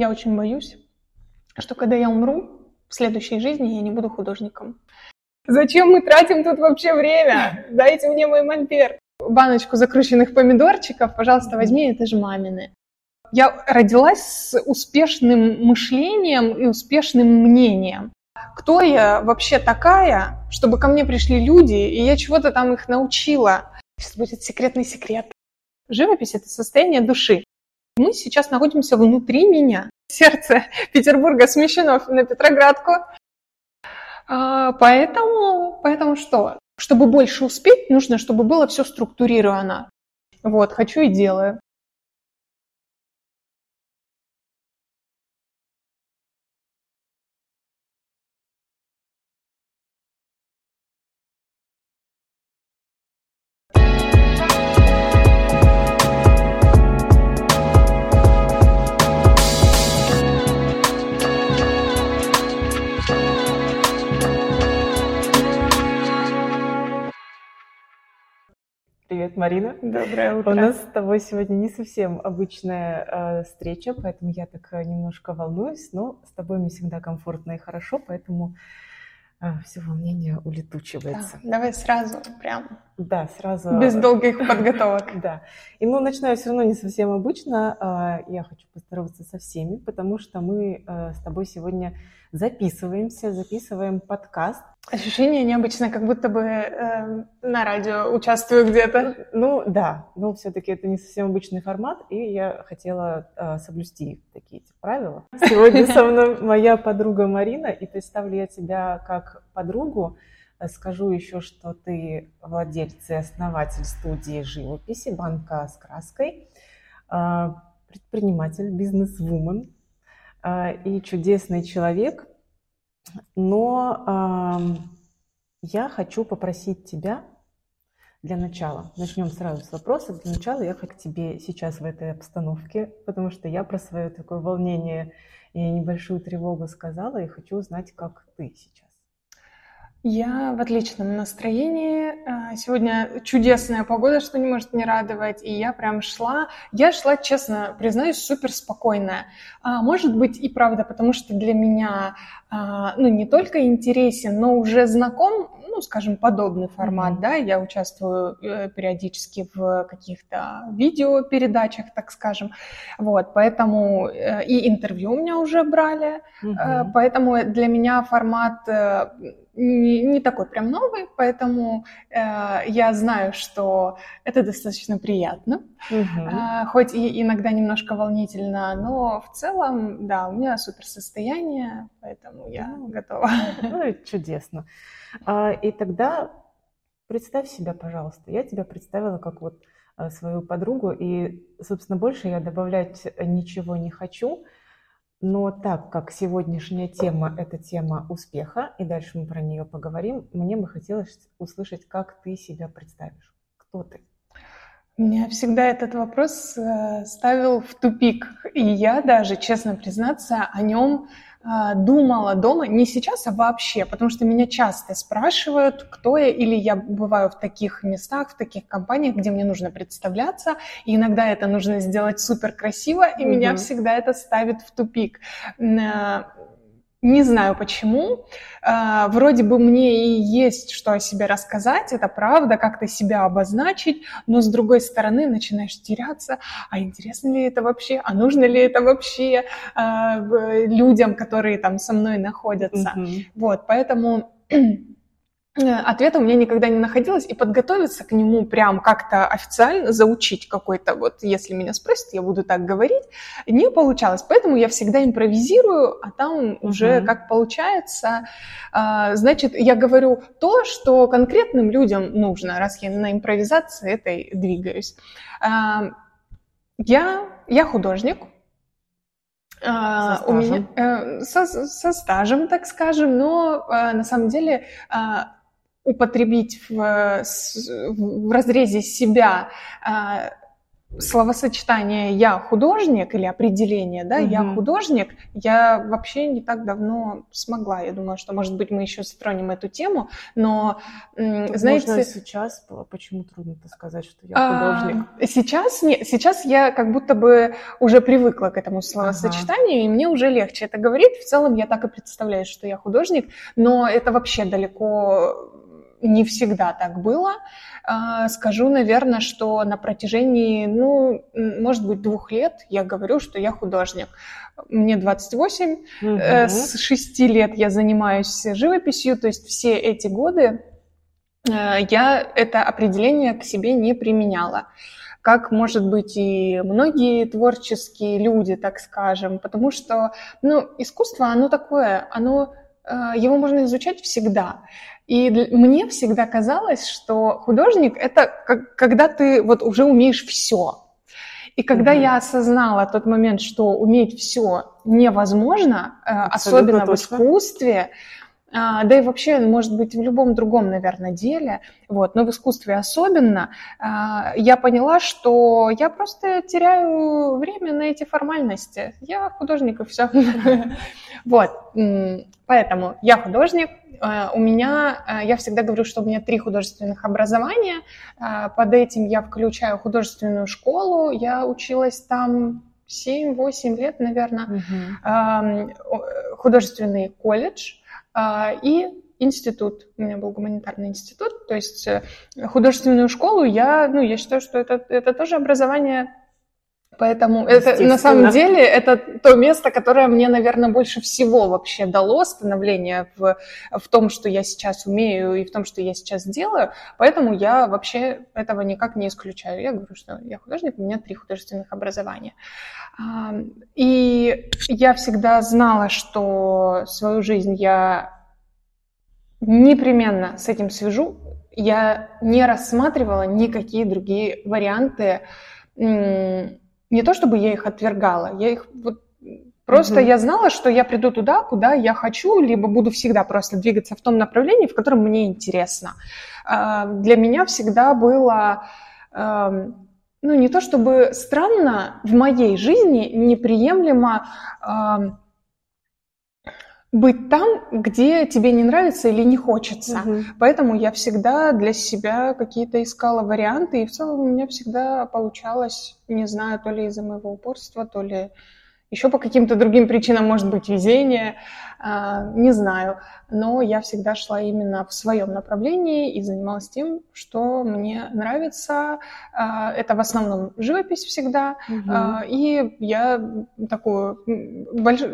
я очень боюсь, что когда я умру, в следующей жизни я не буду художником. Зачем мы тратим тут вообще время? Дайте мне мой мольберт. Баночку закрученных помидорчиков, пожалуйста, возьми, это же мамины. Я родилась с успешным мышлением и успешным мнением. Кто я вообще такая, чтобы ко мне пришли люди, и я чего-то там их научила? Сейчас будет секретный секрет. Живопись — это состояние души. Мы сейчас находимся внутри меня. Сердце Петербурга смещено на Петроградку. А, поэтому, поэтому что? Чтобы больше успеть, нужно, чтобы было все структурировано. Вот, хочу и делаю. Привет, Марина. Доброе утро. У нас с тобой сегодня не совсем обычная э, встреча, поэтому я так э, немножко волнуюсь, но с тобой мне всегда комфортно и хорошо, поэтому э, все волнение улетучивается. Да, давай сразу прям. Да, сразу. Без долгих подготовок. Да. И ну, начну я все равно не совсем обычно. Э, я хочу поздороваться со всеми, потому что мы э, с тобой сегодня записываемся, записываем подкаст. Ощущение необычное, как будто бы э, на радио участвую где-то. Ну да, но все-таки это не совсем обычный формат, и я хотела э, соблюсти такие эти правила. Сегодня со мной моя подруга Марина, и представлю я тебя как подругу. Скажу еще, что ты владелец и основатель студии живописи «Банка с краской», э, предприниматель, бизнес-вумен, и чудесный человек. Но я хочу попросить тебя для начала, начнем сразу с вопросов. Для начала я как тебе сейчас в этой обстановке, потому что я про свое такое волнение и небольшую тревогу сказала, и хочу узнать, как ты сейчас. Я в отличном настроении. А, сегодня чудесная погода, что не может не радовать. И я прям шла. Я шла, честно признаюсь, супер спокойная. А, может быть и правда, потому что для меня ну, не только интересен, но уже знаком, ну, скажем, подобный формат, mm-hmm. да, я участвую э, периодически в каких-то видеопередачах, так скажем, вот, поэтому э, и интервью у меня уже брали, mm-hmm. поэтому для меня формат не, не такой прям новый, поэтому э, я знаю, что это достаточно приятно, угу. э, хоть и иногда немножко волнительно, но в целом, да, у меня супер состояние, поэтому я ну, готова. Ну, чудесно. А, и тогда представь себя, пожалуйста. Я тебя представила как вот э, свою подругу, и, собственно, больше я добавлять ничего не хочу. Но так как сегодняшняя тема – это тема успеха, и дальше мы про нее поговорим, мне бы хотелось услышать, как ты себя представишь. Кто ты? Меня всегда этот вопрос э, ставил в тупик. И я даже, честно признаться, о нем а, думала дома, не сейчас, а вообще, потому что меня часто спрашивают, кто я, или я бываю в таких местах, в таких компаниях, где мне нужно представляться, и иногда это нужно сделать супер красиво, и mm-hmm. меня всегда это ставит в тупик. Не знаю почему. А, вроде бы мне и есть что о себе рассказать, это правда, как-то себя обозначить, но с другой стороны начинаешь теряться. А интересно ли это вообще? А нужно ли это вообще а, людям, которые там со мной находятся? Mm-hmm. Вот, поэтому ответа у меня никогда не находилось, и подготовиться к нему прям как-то официально, заучить какой-то, вот если меня спросят, я буду так говорить, не получалось. Поэтому я всегда импровизирую, а там уже mm-hmm. как получается. А, значит, я говорю то, что конкретным людям нужно, раз я на импровизации этой двигаюсь. А, я, я художник, со стажем. У меня, э, со, со стажем, так скажем, но э, на самом деле э, употребить в, в разрезе себя словосочетание «я художник» или определение, да, угу. «я художник», я вообще не так давно смогла. Я думаю, что, может быть, мы еще затронем эту тему, но, Тут знаете... Можно сейчас, почему трудно сказать, что я а, художник? А, сейчас, не, сейчас я как будто бы уже привыкла к этому словосочетанию, ага. и мне уже легче это говорить. В целом я так и представляю, что я художник, но это вообще далеко не всегда так было. А, скажу, наверное, что на протяжении, ну, может быть, двух лет я говорю, что я художник. Мне 28, угу. с 6 лет я занимаюсь живописью, то есть все эти годы э, я это определение к себе не применяла как, может быть, и многие творческие люди, так скажем, потому что, ну, искусство, оно такое, оно, э, его можно изучать всегда. И мне всегда казалось, что художник — это как, когда ты вот уже умеешь все. И когда mm-hmm. я осознала тот момент, что уметь все невозможно, э, особенно точно. в искусстве, да и вообще, может быть, в любом другом, наверное, деле, вот, но в искусстве особенно, а, я поняла, что я просто теряю время на эти формальности. Я художник и все. Вот, поэтому я художник, Э, у меня, я всегда говорю, что у меня три художественных образования. Под этим я включаю художественную школу. Я училась там 7-8 лет, наверное. Художественный колледж и институт. У меня был гуманитарный институт. То есть художественную школу я, ну, я считаю, что это, это тоже образование Поэтому это на самом деле это то место, которое мне, наверное, больше всего вообще дало становление в, в том, что я сейчас умею и в том, что я сейчас делаю. Поэтому я вообще этого никак не исключаю. Я говорю, что я художник, у меня три художественных образования. И я всегда знала, что свою жизнь я непременно с этим свяжу. Я не рассматривала никакие другие варианты не то чтобы я их отвергала, я их вот Просто mm я знала, что я приду туда, куда я хочу, либо буду всегда просто двигаться в том направлении, в котором мне интересно. А, для меня всегда было, эм, ну не то чтобы странно, в моей жизни неприемлемо эм, быть там, где тебе не нравится или не хочется. Угу. Поэтому я всегда для себя какие-то искала варианты, и в целом у меня всегда получалось, не знаю, то ли из-за моего упорства, то ли еще по каким-то другим причинам, может быть, везение, не знаю. Но я всегда шла именно в своем направлении и занималась тем, что мне нравится. А, это в основном живопись всегда. Угу. И я такую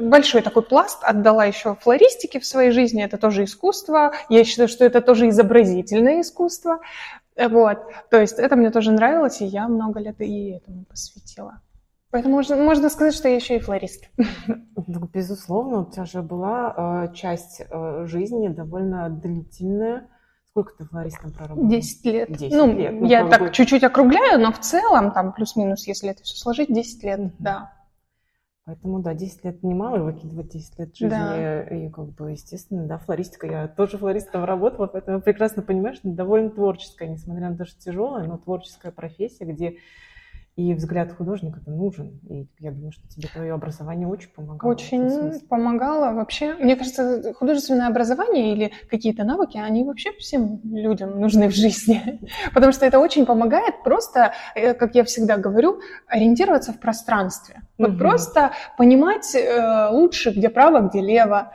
большой такой пласт отдала еще флористике в своей жизни. Это тоже искусство. Я считаю, что это тоже изобразительное искусство. Вот. То есть это мне тоже нравилось, и я много лет и этому посвятила. Поэтому можно, можно сказать, что я еще и флорист. Ну, безусловно, у тебя же была э, часть э, жизни довольно длительная. Сколько ты флористом проработала? Десять лет. 10 ну, лет. Ну, я так бы... чуть-чуть округляю, но в целом, там, плюс-минус, если это все сложить, 10 лет, mm-hmm. да. Поэтому, да, 10 лет немало, выкидывать 10 лет жизни. Да. И, как бы, естественно, да, флористика. Я тоже флористом работала, поэтому я прекрасно понимаю, что довольно творческая, несмотря на то, что тяжелая, но творческая профессия, где и взгляд художника это нужен. И я думаю, что тебе твое образование очень помогало. Очень помогало вообще. Мне кажется, художественное образование или какие-то навыки, они вообще всем людям нужны в жизни. Потому что это очень помогает просто, э, как я всегда говорю, ориентироваться в пространстве. Вот угу. просто понимать э, лучше, где право, где лево.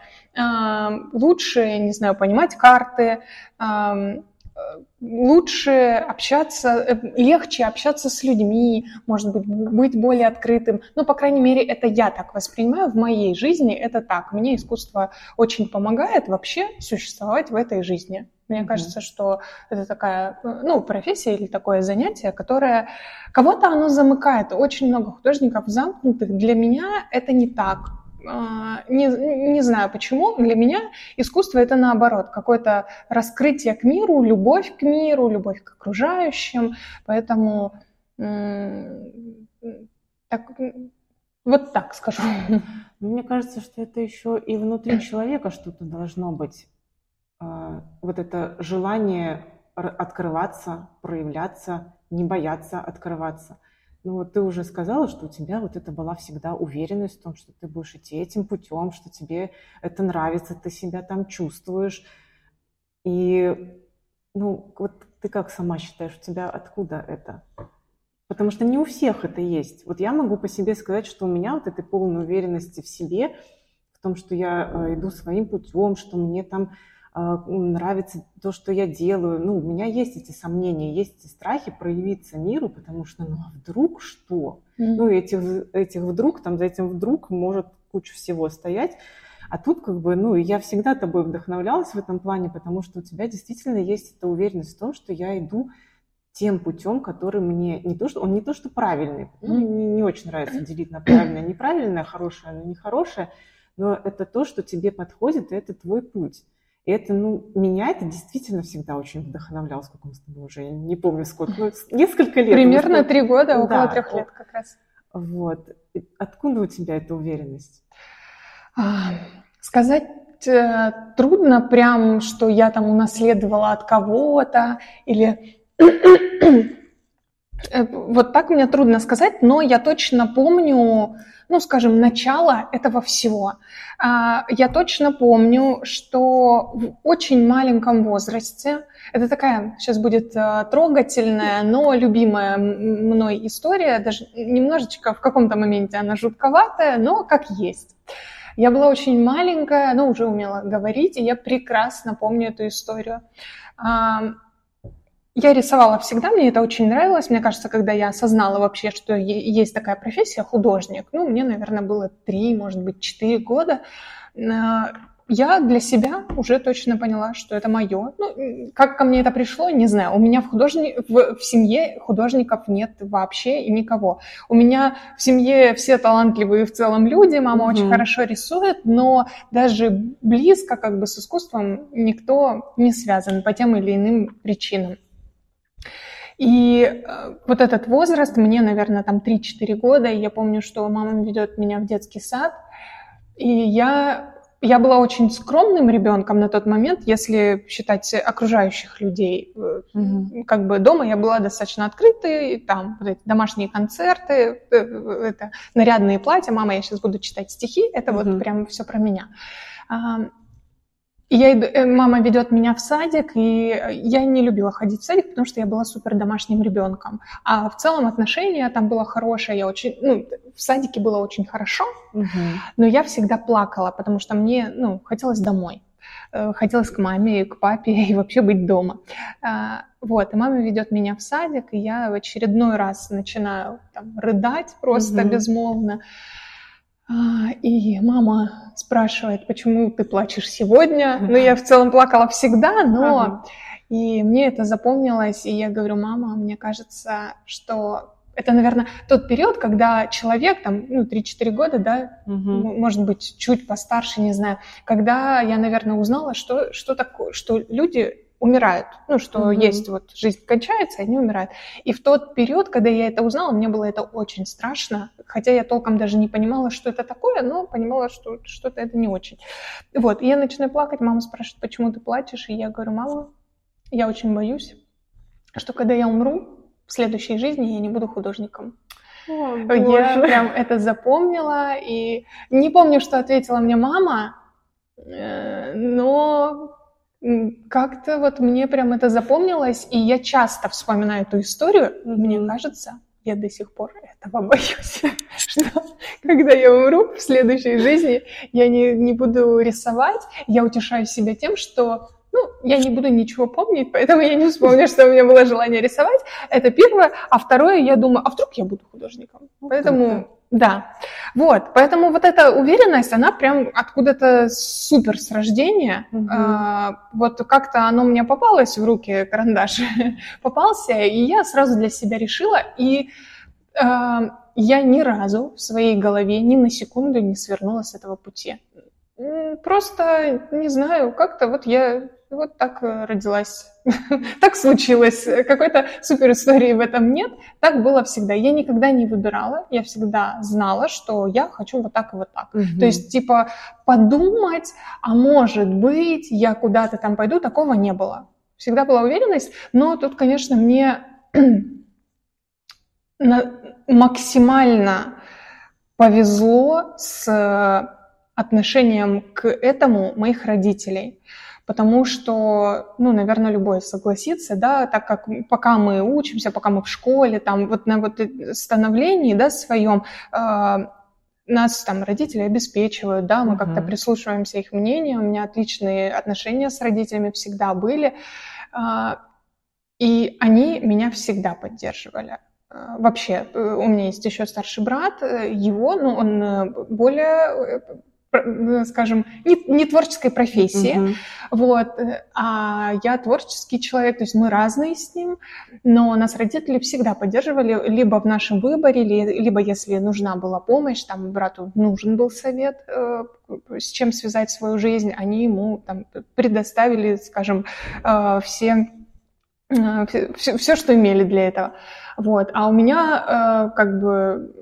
Лучше, не знаю, понимать карты, лучше общаться, э, легче общаться с людьми, может быть, быть более открытым. Ну, по крайней мере, это я так воспринимаю в моей жизни, это так. Мне искусство очень помогает вообще существовать в этой жизни. Мне кажется, что это такая, ну, профессия или такое занятие, которое кого-то оно замыкает. Очень много художников замкнутых. Для меня это не так. А, не, не знаю почему, для меня искусство это наоборот, какое-то раскрытие к миру, любовь к миру, любовь к окружающим, поэтому так, вот так скажу. Мне кажется, что это еще и внутри человека что-то должно быть. А, вот это желание открываться, проявляться, не бояться открываться. Ну, вот ты уже сказала, что у тебя вот это была всегда уверенность в том, что ты будешь идти этим путем, что тебе это нравится, ты себя там чувствуешь. И, ну, вот ты как сама считаешь, у тебя откуда это? Потому что не у всех это есть. Вот я могу по себе сказать, что у меня вот этой полной уверенности в себе, в том, что я э, иду своим путем, что мне там нравится то, что я делаю. Ну, у меня есть эти сомнения, есть эти страхи проявиться миру, потому что, ну, а вдруг что? Mm-hmm. Ну, этих, этих вдруг, там за этим вдруг может куча всего стоять. А тут как бы, ну, я всегда тобой вдохновлялась в этом плане, потому что у тебя действительно есть эта уверенность в том, что я иду тем путем, который мне не то, что он не то, что правильный. Ну, не, не очень нравится делить на правильное, неправильное, хорошее, нехорошее, но это то, что тебе подходит, и это твой путь. И это, ну, меня это действительно всегда очень вдохновляло. Сколько мы с тобой уже, я не помню сколько, ну, несколько лет. Примерно три года, около да, трех лет как раз. Вот. Откуда у тебя эта уверенность? А, сказать э, трудно прям, что я там унаследовала от кого-то или вот так мне трудно сказать, но я точно помню, ну, скажем, начало этого всего. А, я точно помню, что в очень маленьком возрасте, это такая, сейчас будет э, трогательная, но любимая мной история, даже немножечко в каком-то моменте она жутковатая, но как есть. Я была очень маленькая, но уже умела говорить, и я прекрасно помню эту историю. Я рисовала всегда, мне это очень нравилось. Мне кажется, когда я осознала вообще, что есть такая профессия художник, ну, мне, наверное, было три, может быть, четыре года, я для себя уже точно поняла, что это мое. Ну, как ко мне это пришло, не знаю. У меня в, художни... в, в семье художников нет вообще и никого. У меня в семье все талантливые в целом люди, мама mm-hmm. очень хорошо рисует, но даже близко как бы с искусством никто не связан по тем или иным причинам. И э, вот этот возраст, мне, наверное, там 3-4 года, и я помню, что мама ведет меня в детский сад, и я, я была очень скромным ребенком на тот момент, если считать окружающих людей. Mm-hmm. Как бы дома я была достаточно открытой, там вот эти домашние концерты, э, это нарядные платья, мама, я сейчас буду читать стихи, это mm-hmm. вот прям все про меня. Я иду, э, мама ведет меня в садик, и я не любила ходить в садик, потому что я была супер домашним ребенком. А в целом отношения там было хорошее, я очень, ну, в садике было очень хорошо, угу. но я всегда плакала, потому что мне, ну, хотелось домой. Э, хотелось к маме, к папе и вообще быть дома. А, вот, и мама ведет меня в садик, и я в очередной раз начинаю там, рыдать просто угу. безмолвно. А, и мама спрашивает, почему ты плачешь сегодня. Ну, я в целом плакала всегда, но... Ага. И мне это запомнилось, и я говорю, мама, мне кажется, что это, наверное, тот период, когда человек, там, ну, 3-4 года, да, угу. может быть, чуть постарше, не знаю, когда я, наверное, узнала, что, что такое, что люди умирают. Ну, что mm-hmm. есть вот жизнь кончается, они умирают. И в тот период, когда я это узнала, мне было это очень страшно, хотя я толком даже не понимала, что это такое, но понимала, что что-то это не очень. Вот, и я начинаю плакать, мама спрашивает, почему ты плачешь, и я говорю, мама, я очень боюсь, что когда я умру, в следующей жизни я не буду художником. О, я прям это запомнила, и не помню, что ответила мне мама, э, но как-то вот мне прям это запомнилось, и я часто вспоминаю эту историю, и мне кажется, я до сих пор этого боюсь, что когда я умру в следующей жизни, я не, не буду рисовать, я утешаю себя тем, что ну, я не буду ничего помнить, поэтому я не вспомню, что у меня было желание рисовать. Это первое. А второе, я думаю, а вдруг я буду художником? Поэтому да, вот, поэтому вот эта уверенность, она прям откуда-то супер с рождения. Угу. А, вот как-то оно мне попалось в руки, карандаш попался, и я сразу для себя решила, и а, я ни разу в своей голове ни на секунду не свернула с этого пути. Просто, не знаю, как-то вот я вот так э, родилась. так случилось. Какой-то супер истории в этом нет. Так было всегда. Я никогда не выбирала. Я всегда знала, что я хочу вот так и вот так. Угу. То есть, типа, подумать, а может быть, я куда-то там пойду, такого не было. Всегда была уверенность. Но тут, конечно, мне максимально повезло с отношением к этому моих родителей. Потому что, ну, наверное, любой согласится, да, так как пока мы учимся, пока мы в школе, там, вот на вот становлении, да, своем, э, нас там родители обеспечивают, да, мы uh-huh. как-то прислушиваемся их мнению, у меня отличные отношения с родителями всегда были, э, и они меня всегда поддерживали. Э, вообще, э, у меня есть еще старший брат, э, его, ну, он более скажем, не, не творческой профессии, uh-huh. вот, а я творческий человек, то есть мы разные с ним, но нас родители всегда поддерживали либо в нашем выборе, либо если нужна была помощь, там брату нужен был совет, с чем связать свою жизнь, они ему там предоставили, скажем, все все, все, что имели для этого. Вот. А у меня э, как бы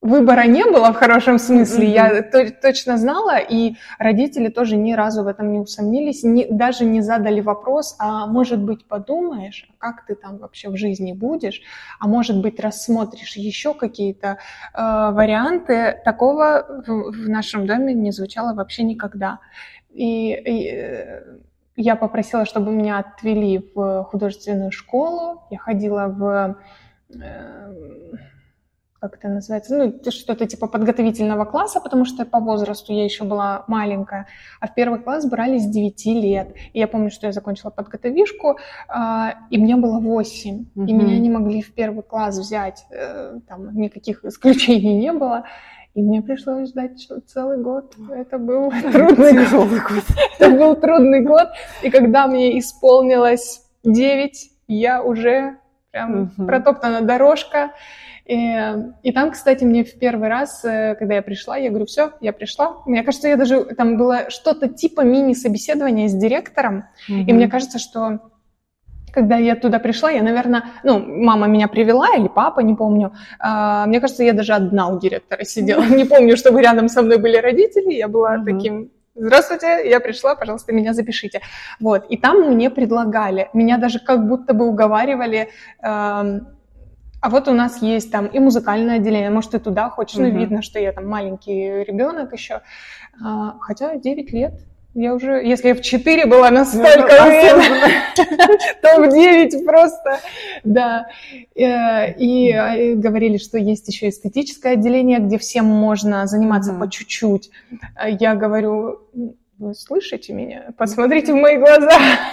выбора не было в хорошем смысле. Я то, точно знала, и родители тоже ни разу в этом не усомнились, не, даже не задали вопрос, а может быть подумаешь, как ты там вообще в жизни будешь, а может быть рассмотришь еще какие-то э, варианты. Такого в, в нашем доме не звучало вообще никогда. И, и э, я попросила, чтобы меня отвели в художественную школу. Я ходила в э, как это называется, ну, что-то типа подготовительного класса, потому что по возрасту я еще была маленькая, а в первый класс брали с 9 лет. И я помню, что я закончила подготовишку, а, и мне было 8, угу. и меня не могли в первый класс взять, э, там никаких исключений не было. И мне пришлось ждать целый год. Это был трудный год. Это был трудный год. И когда мне исполнилось 9, я уже прям протоптана дорожка. И, и там, кстати, мне в первый раз, э, когда я пришла, я говорю, все, я пришла. Мне кажется, я даже там было что-то типа мини-собеседования с директором. Mm-hmm. И мне кажется, что когда я туда пришла, я, наверное, ну, мама меня привела или папа, не помню. А, мне кажется, я даже одна у директора сидела. Не помню, чтобы рядом со мной были родители. Я была mm-hmm. таким Здравствуйте, я пришла, пожалуйста, меня запишите. Вот, и там мне предлагали, меня даже как будто бы уговаривали, э, а вот у нас есть там и музыкальное отделение, может, ты туда хочешь, mm-hmm. ну, видно, что я там маленький ребенок еще, а, хотя 9 лет, я уже, если я в 4 была настолько то в 9 просто, да. Э, и э, говорили, что есть еще эстетическое отделение, где всем можно заниматься по чуть-чуть. Я говорю, вы слышите меня? Посмотрите в мои глаза.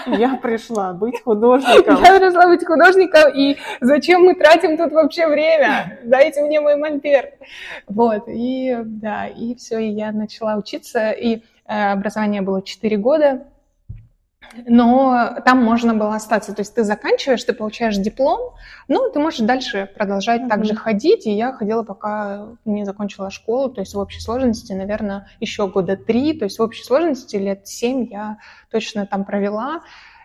Я пришла быть художником. Я пришла быть художником, и зачем мы тратим тут вообще время? Дайте мне мой мольберт. Вот, и да, и все, и я начала учиться, и Э, образование было 4 года, но там можно было остаться. То есть ты заканчиваешь, ты получаешь диплом, но ты можешь дальше продолжать mm-hmm. также ходить. И я ходила, пока не закончила школу. То есть в общей сложности, наверное, еще года три. То есть в общей сложности лет семь я точно там провела.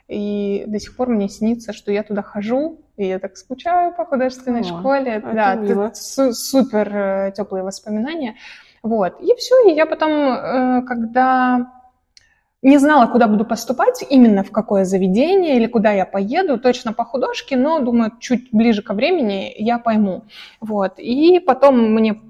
И до сих пор мне снится, что я туда хожу, и я так скучаю по художественной О, школе. Да, это супер э, теплые воспоминания. Вот. И все, и я потом, э, когда не знала, куда буду поступать, именно в какое заведение или куда я поеду, точно по художке, но, думаю, чуть ближе ко времени я пойму. Вот. И потом мне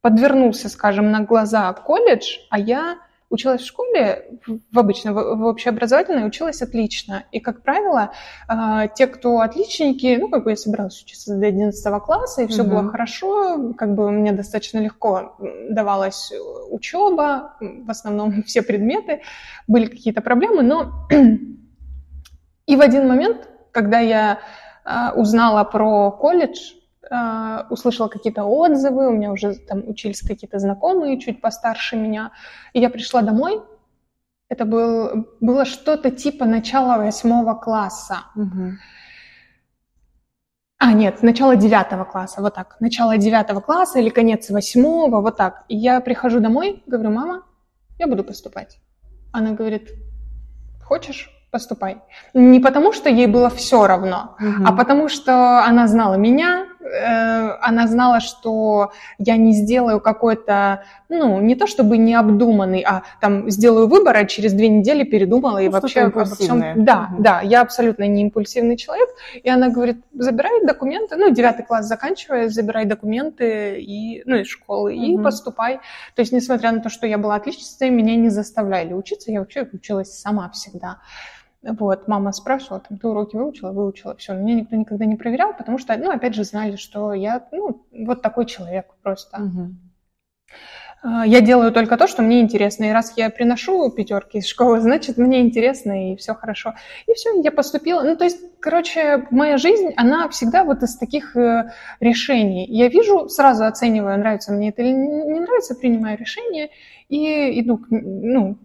подвернулся, скажем, на глаза колледж, а я училась в школе, в обычной, в общеобразовательной, училась отлично. И, как правило, а, те, кто отличники, ну, как бы я собиралась учиться до 11 класса, и все угу. было хорошо, как бы мне достаточно легко давалась учеба, в основном все предметы, были какие-то проблемы, но и в один момент, когда я а, узнала про колледж, Uh, услышала какие-то отзывы, у меня уже там учились какие-то знакомые, чуть постарше меня, и я пришла домой, это был, было что-то типа начала восьмого класса. Угу. А, нет, начало девятого класса, вот так. Начало девятого класса или конец восьмого, вот так. И я прихожу домой, говорю, мама, я буду поступать. Она говорит, хочешь? поступай. Не потому, что ей было все равно, угу. а потому, что она знала меня, она знала, что я не сделаю какой-то, ну, не то чтобы необдуманный, а там сделаю выбор, а через две недели передумала и Ну, вообще что-то обо всем... Да, Мгм. да, я абсолютно не импульсивный человек. И она говорит, забирай документы, ну, девятый класс заканчивая, забирай документы и, ну, из школы и Мгм. поступай. То есть, несмотря на то, что я была отличницей, меня не заставляли учиться, я вообще училась сама всегда. Вот, мама спрашивала, там, ты уроки выучила? Выучила, все. Меня никто никогда не проверял, потому что, ну, опять же, знали, что я, ну, вот такой человек просто. А, Я делаю только то, что мне интересно. И раз я приношу пятерки из школы, значит, мне интересно, и все хорошо. И все, я поступила. Ну, то есть, короче, моя жизнь, она всегда вот из таких э, решений. Я вижу, сразу оцениваю, нравится мне это или не нравится, принимаю решение и иду, ну,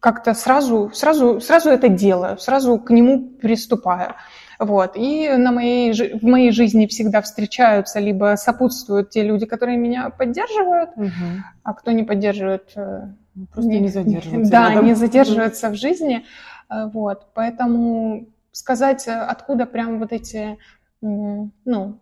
как-то сразу, сразу, сразу это делаю, сразу к нему приступаю. Вот. И на моей, в моей жизни всегда встречаются, либо сопутствуют те люди, которые меня поддерживают, Мгм. а кто не поддерживает, э, Ну, Просто не задерживаться Да, рядом. не задерживается в жизни. Э, Вот. Поэтому сказать, э, откуда прям вот эти, ну,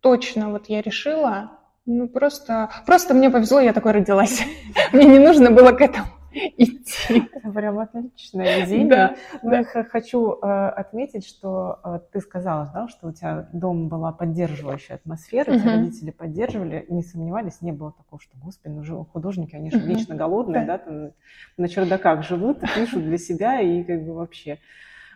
точно вот я решила, ну, просто, просто мне повезло, я такой родилась. Мне не нужно было к этому идти. Это прям отличное везение. Да, Ну, я х- хочу э, отметить, что э, ты сказала, да, что у тебя дома была поддерживающая атмосфера, тебя Мгм. родители поддерживали, не сомневались, не было такого, что, господи, ну художники, они же Мгм. вечно голодные, Да. да, там на чердаках живут, пишут для себя и как бы вообще.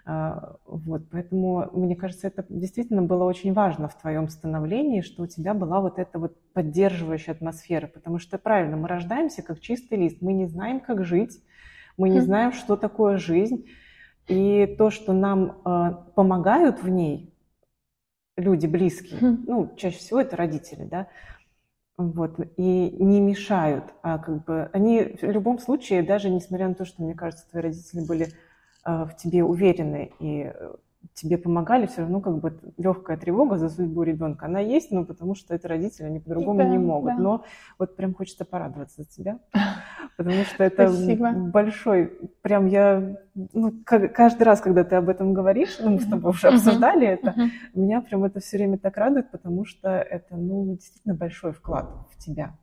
А, Вот, поэтому, мне кажется, это действительно было очень важно в твоем становлении, что у тебя была вот эта вот поддерживающая атмосфера, потому что, правильно, мы рождаемся как чистый лист, мы не знаем, как жить, мы не Мгм. знаем, что такое жизнь, и то, что нам э, помогают в ней люди близкие, Мгм. ну, чаще всего это родители, да, вот, и не мешают, а как бы они в любом случае, даже несмотря на то, что, мне кажется, твои родители были в тебе уверены и э, тебе помогали, все равно как бы легкая тревога за судьбу ребенка, она есть, но потому что это родители, они по-другому Да, не могут. да. Но вот прям хочется порадоваться за тебя, потому что это Спасибо. большой, прям я, ну, ка- каждый раз, когда ты об этом говоришь, ну, мы с тобой уже обсуждали это, меня прям это все время так радует, потому что это, ну, действительно большой вклад в тебя.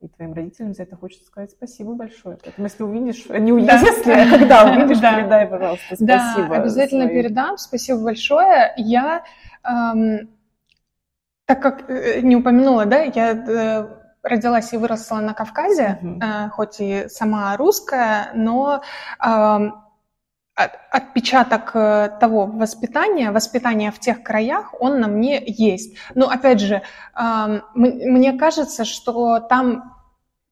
И твоим родителям за это хочется сказать спасибо большое. Поэтому если увидишь, не увидишь, Да. если, а когда увидишь, Да. передай, пожалуйста, спасибо. Да, обязательно своим. передам. Спасибо большое. Я, эм, так как э, не упомянула, да, я э, родилась и выросла на Кавказе, Мгм. э, хоть и сама русская, но от- отпечаток э, того воспитания, воспитания в тех краях, он на мне есть. Но опять же, мне кажется, что там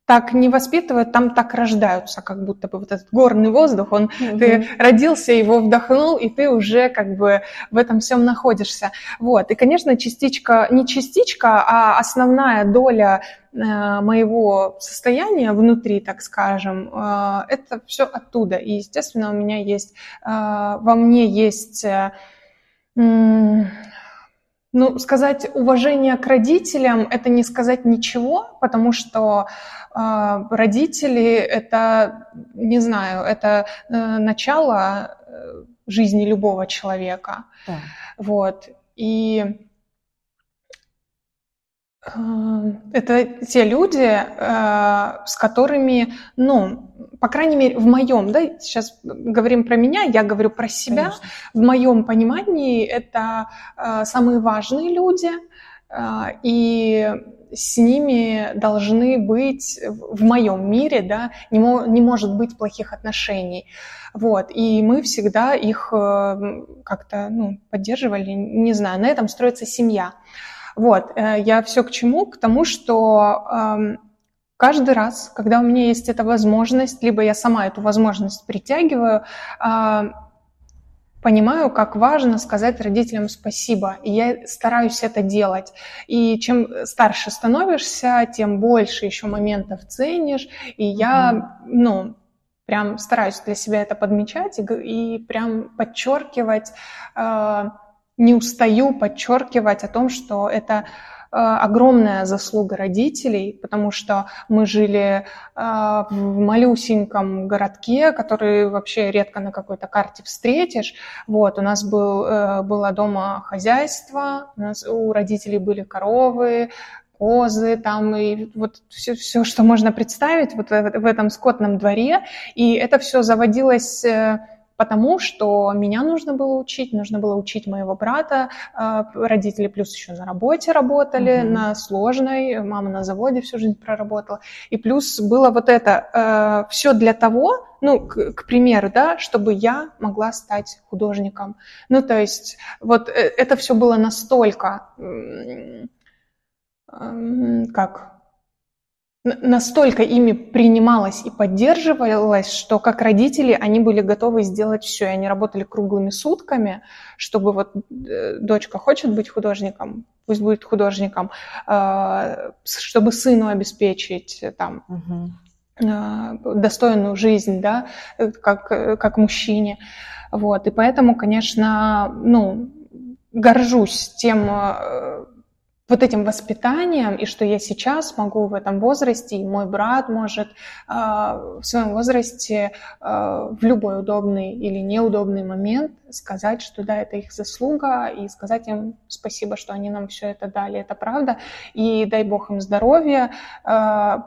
так не воспитывают, там так рождаются, как будто бы вот этот горный воздух, он ты Мгм. родился, его вдохнул, и ты уже как бы в этом всем находишься. Вот. И, конечно, частичка, не частичка, а основная доля э, моего состояния внутри, так скажем, э, это все оттуда. И, естественно, у меня есть, э, во мне есть ну, сказать уважение к родителям – это не сказать ничего, потому что э, родители – это, не знаю, это э, начало э, жизни любого человека. Да. Вот. И это те люди, э, с которыми, ну, по крайней мере, в моем, да, сейчас говорим про меня, я говорю про себя, Конечно. в моем понимании это э, самые важные люди, э, и с ними должны быть в моем мире, да, не, мо- не может быть плохих отношений. Вот, и мы всегда их э, как-то ну, поддерживали, не знаю, на этом строится семья. Вот, э, я все к чему? К тому, что эм, каждый раз, когда у меня есть эта возможность, либо я сама эту возможность притягиваю, э, понимаю, как важно сказать родителям спасибо, и я стараюсь это делать. И чем старше становишься, тем больше еще моментов ценишь, и я, ну, прям стараюсь для себя это подмечать и, и прям подчеркивать, э, не устаю подчеркивать о том, что это огромная заслуга родителей, потому что мы жили в малюсеньком городке, который вообще редко на какой-то карте встретишь. Вот, у нас был, было дома хозяйство, у, нас, у родителей были коровы, козы, там и вот все, все, что можно представить вот в, этом скотном дворе. И это все заводилось э, потому, что меня нужно было учить, нужно было учить моего брата. Э, родители плюс еще на работе работали, угу. на сложной, мама на заводе всю жизнь проработала. И плюс было вот это э, все для того, ну, к, к примеру, да, чтобы я могла стать художником. Ну, то есть вот это все было настолько как настолько ими принималось и поддерживалось, что как родители они были готовы сделать все. И они работали круглыми сутками, чтобы вот э, дочка хочет быть художником, пусть будет художником, а, чтобы сыну обеспечить э, там угу. достойную жизнь, да, э, как, как мужчине. Вот. И поэтому, конечно, ну, горжусь тем вот этим воспитанием, и что я сейчас могу в этом возрасте, и мой брат может э, в своем возрасте э, в любой удобный или неудобный момент сказать, что да, это их заслуга, и сказать им спасибо, что они нам все это дали, это правда, и дай бог им здоровья, э,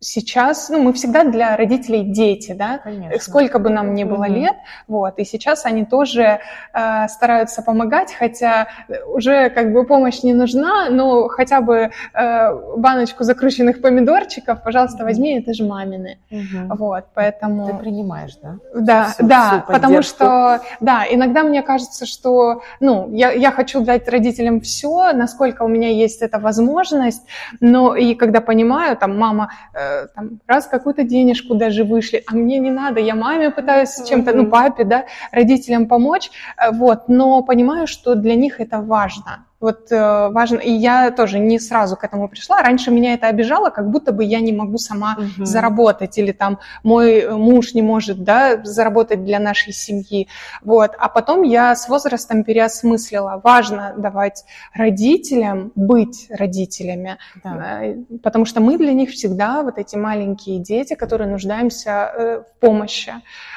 сейчас, ну, мы всегда для родителей дети, да, Конечно. сколько бы нам ни было mm лет, вот, и сейчас они тоже э, стараются помогать, хотя уже как бы помощь не нужна, но хотя бы э, баночку закрученных помидорчиков, пожалуйста, возьми, это же мамины, mm вот, поэтому... Ты принимаешь, да? Да, всю, да, всю потому что, да, иногда мне кажется, что, ну, я, я хочу дать родителям все, насколько у меня есть эта возможность, но и когда понимаю, там, мама э, там, раз какую-то денежку даже вышли, а мне не надо, я маме пытаюсь чем-то, ну, папе, да, родителям помочь, э, вот, но понимаю, что для них это важно, вот э, важно, и я тоже не сразу к этому пришла. Раньше меня это обижало, как будто бы я не могу сама угу. заработать, или там мой муж не может, да, заработать для нашей семьи. Вот. А потом я с возрастом переосмыслила. Важно давать родителям быть родителями, да. Э, потому что мы для них всегда вот эти маленькие дети, которые нуждаемся э, в помощи.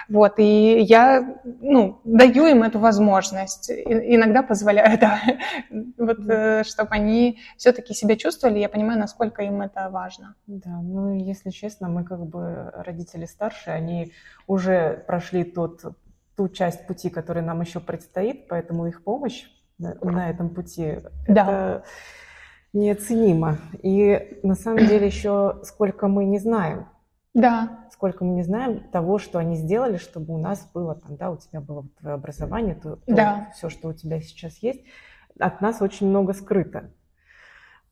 Вот. И я, ну, даю им эту возможность. Иногда позволяю, да, вот, э, чтобы они все-таки себя чувствовали, я понимаю, насколько им это важно. Да, ну, если честно, мы как бы родители старшие, они уже прошли тот, ту часть пути, которая нам еще предстоит, поэтому их помощь на, на этом пути да. это неоценимо. И на самом деле еще сколько мы не знаем. Да. Сколько мы не знаем того, что они сделали, чтобы у нас было там, да, у тебя было твое образование, то, то да. все, что у тебя сейчас есть от нас очень много скрыто.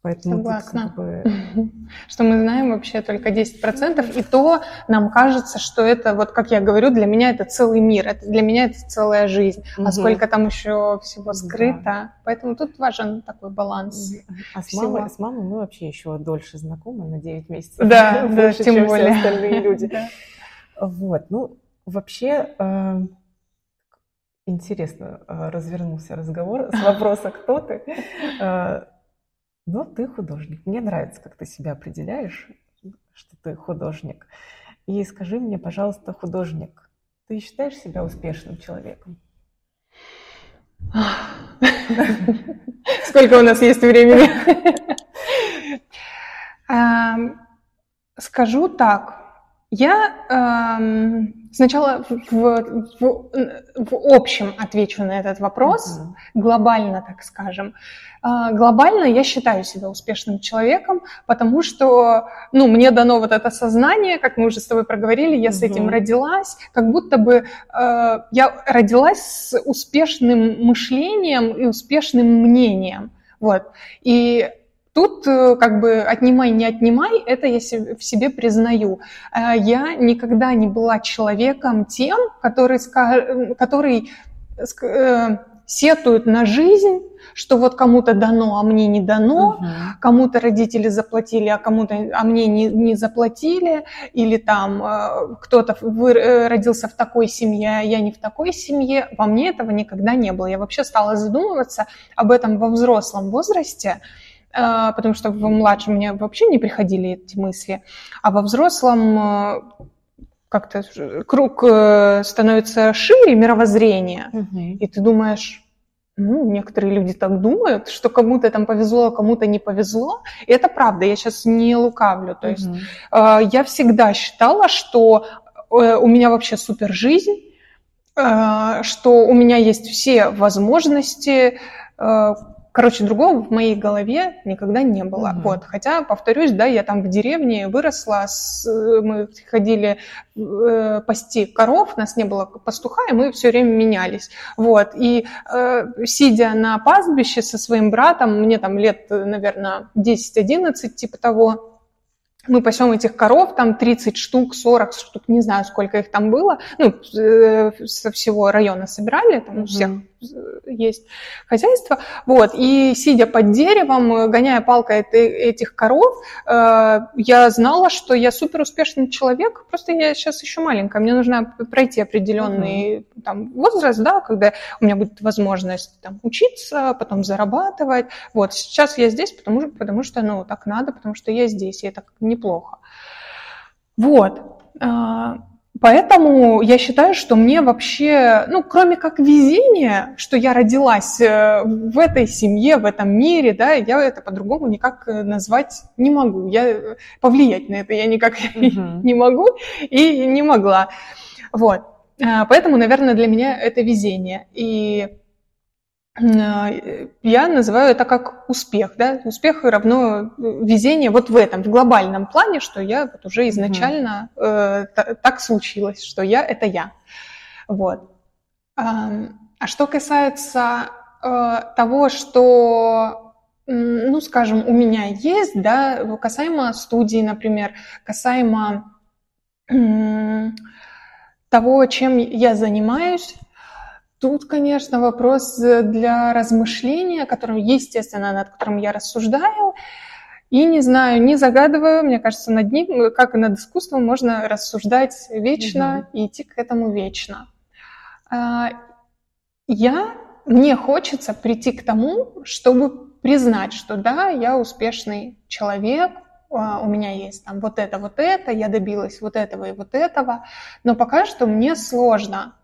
Поэтому Согласна. Как бы... Что мы знаем вообще только 10%, и то нам кажется, что это, вот как я говорю, для меня это целый мир, это для меня это целая жизнь, угу. а сколько там еще всего скрыто. Да. Поэтому тут важен такой баланс. А с мамой, с мамой мы вообще еще дольше знакомы, на 9 месяцев. Да, да тем чем более. Все остальные люди. Вот, ну, вообще э, интересно э, развернулся разговор с вопроса «Кто ты?». Э, ну, ты художник. Мне нравится, как ты себя определяешь, что ты художник. И скажи мне, пожалуйста, художник, ты считаешь себя успешным человеком? Сколько у нас есть времени? Эм, скажу так. Я эм, Сначала в, в, в общем отвечу на этот вопрос, uh-huh. глобально, так скажем. А, глобально я считаю себя успешным человеком, потому что, ну, мне дано вот это сознание, как мы уже с тобой проговорили, я uh-huh. с этим родилась, как будто бы э, я родилась с успешным мышлением и успешным мнением. Вот. И Тут э, как бы отнимай, не отнимай, это я в себе признаю. Э, я никогда не была человеком тем, который, который э, сетует на жизнь, что вот кому-то дано, а мне не дано, угу. кому-то родители заплатили, а кому-то, а мне не, не заплатили, или там кто-то вы, родился в такой семье, а я не в такой семье. Во мне этого никогда не было. Я вообще стала задумываться об этом во взрослом возрасте, э, потому что в младшем мне вообще не приходили эти мысли, а во взрослом э, как-то круг э, становится шире мировоззрения, угу. и ты думаешь, ну, некоторые люди так думают, что кому-то там повезло, а кому-то не повезло. И это правда, я сейчас не лукавлю. То есть э, я всегда считала, что э, у меня вообще супер жизнь, э, что у меня есть все возможности, э, Короче, другого в моей голове никогда не было. Mm-hmm. Вот. Хотя, повторюсь, да, я там в деревне выросла, с, мы ходили э, пасти коров, нас не было пастуха, и мы все время менялись. Вот. И э, сидя на пастбище со своим братом, мне там лет, наверное, 10-11, типа того, мы пасем этих коров, там 30 штук, 40 штук, не знаю, сколько их там было, ну, э, со всего района собирали, там у всех есть хозяйство, вот, и сидя под деревом, гоняя палкой этих коров, э, я знала, что я супер успешный человек, просто я сейчас еще маленькая, мне нужно пройти определенный uh-huh. там возраст, да, когда у меня будет возможность там учиться, потом зарабатывать, вот, сейчас я здесь, потому, потому что, ну, так надо, потому что я здесь, и это неплохо. Вот. Поэтому я считаю, что мне вообще, ну, кроме как везения, что я родилась э, в этой семье, в этом мире, да, я это по-другому никак э, назвать не могу. Я э, повлиять на это я никак uh-huh. не могу и не могла. Вот. А, поэтому, наверное, для меня это везение. И я называю это как успех, да, успех равно везение вот в этом, в глобальном плане, что я вот уже изначально э, так случилось, что я это я, вот. А, а что касается э, того, что, ну, скажем, у меня есть, да, касаемо студии, например, касаемо э, того, чем я занимаюсь, Тут, конечно, вопрос для размышления, которым, естественно, над которым я рассуждаю. И не знаю, не загадываю, мне кажется, над ним, как и над искусством, можно рассуждать вечно угу. и идти к этому вечно. А, я, мне хочется прийти к тому, чтобы признать, что да, я успешный человек, а, у меня есть там вот это, вот это, я добилась вот этого и вот этого, но пока что мне сложно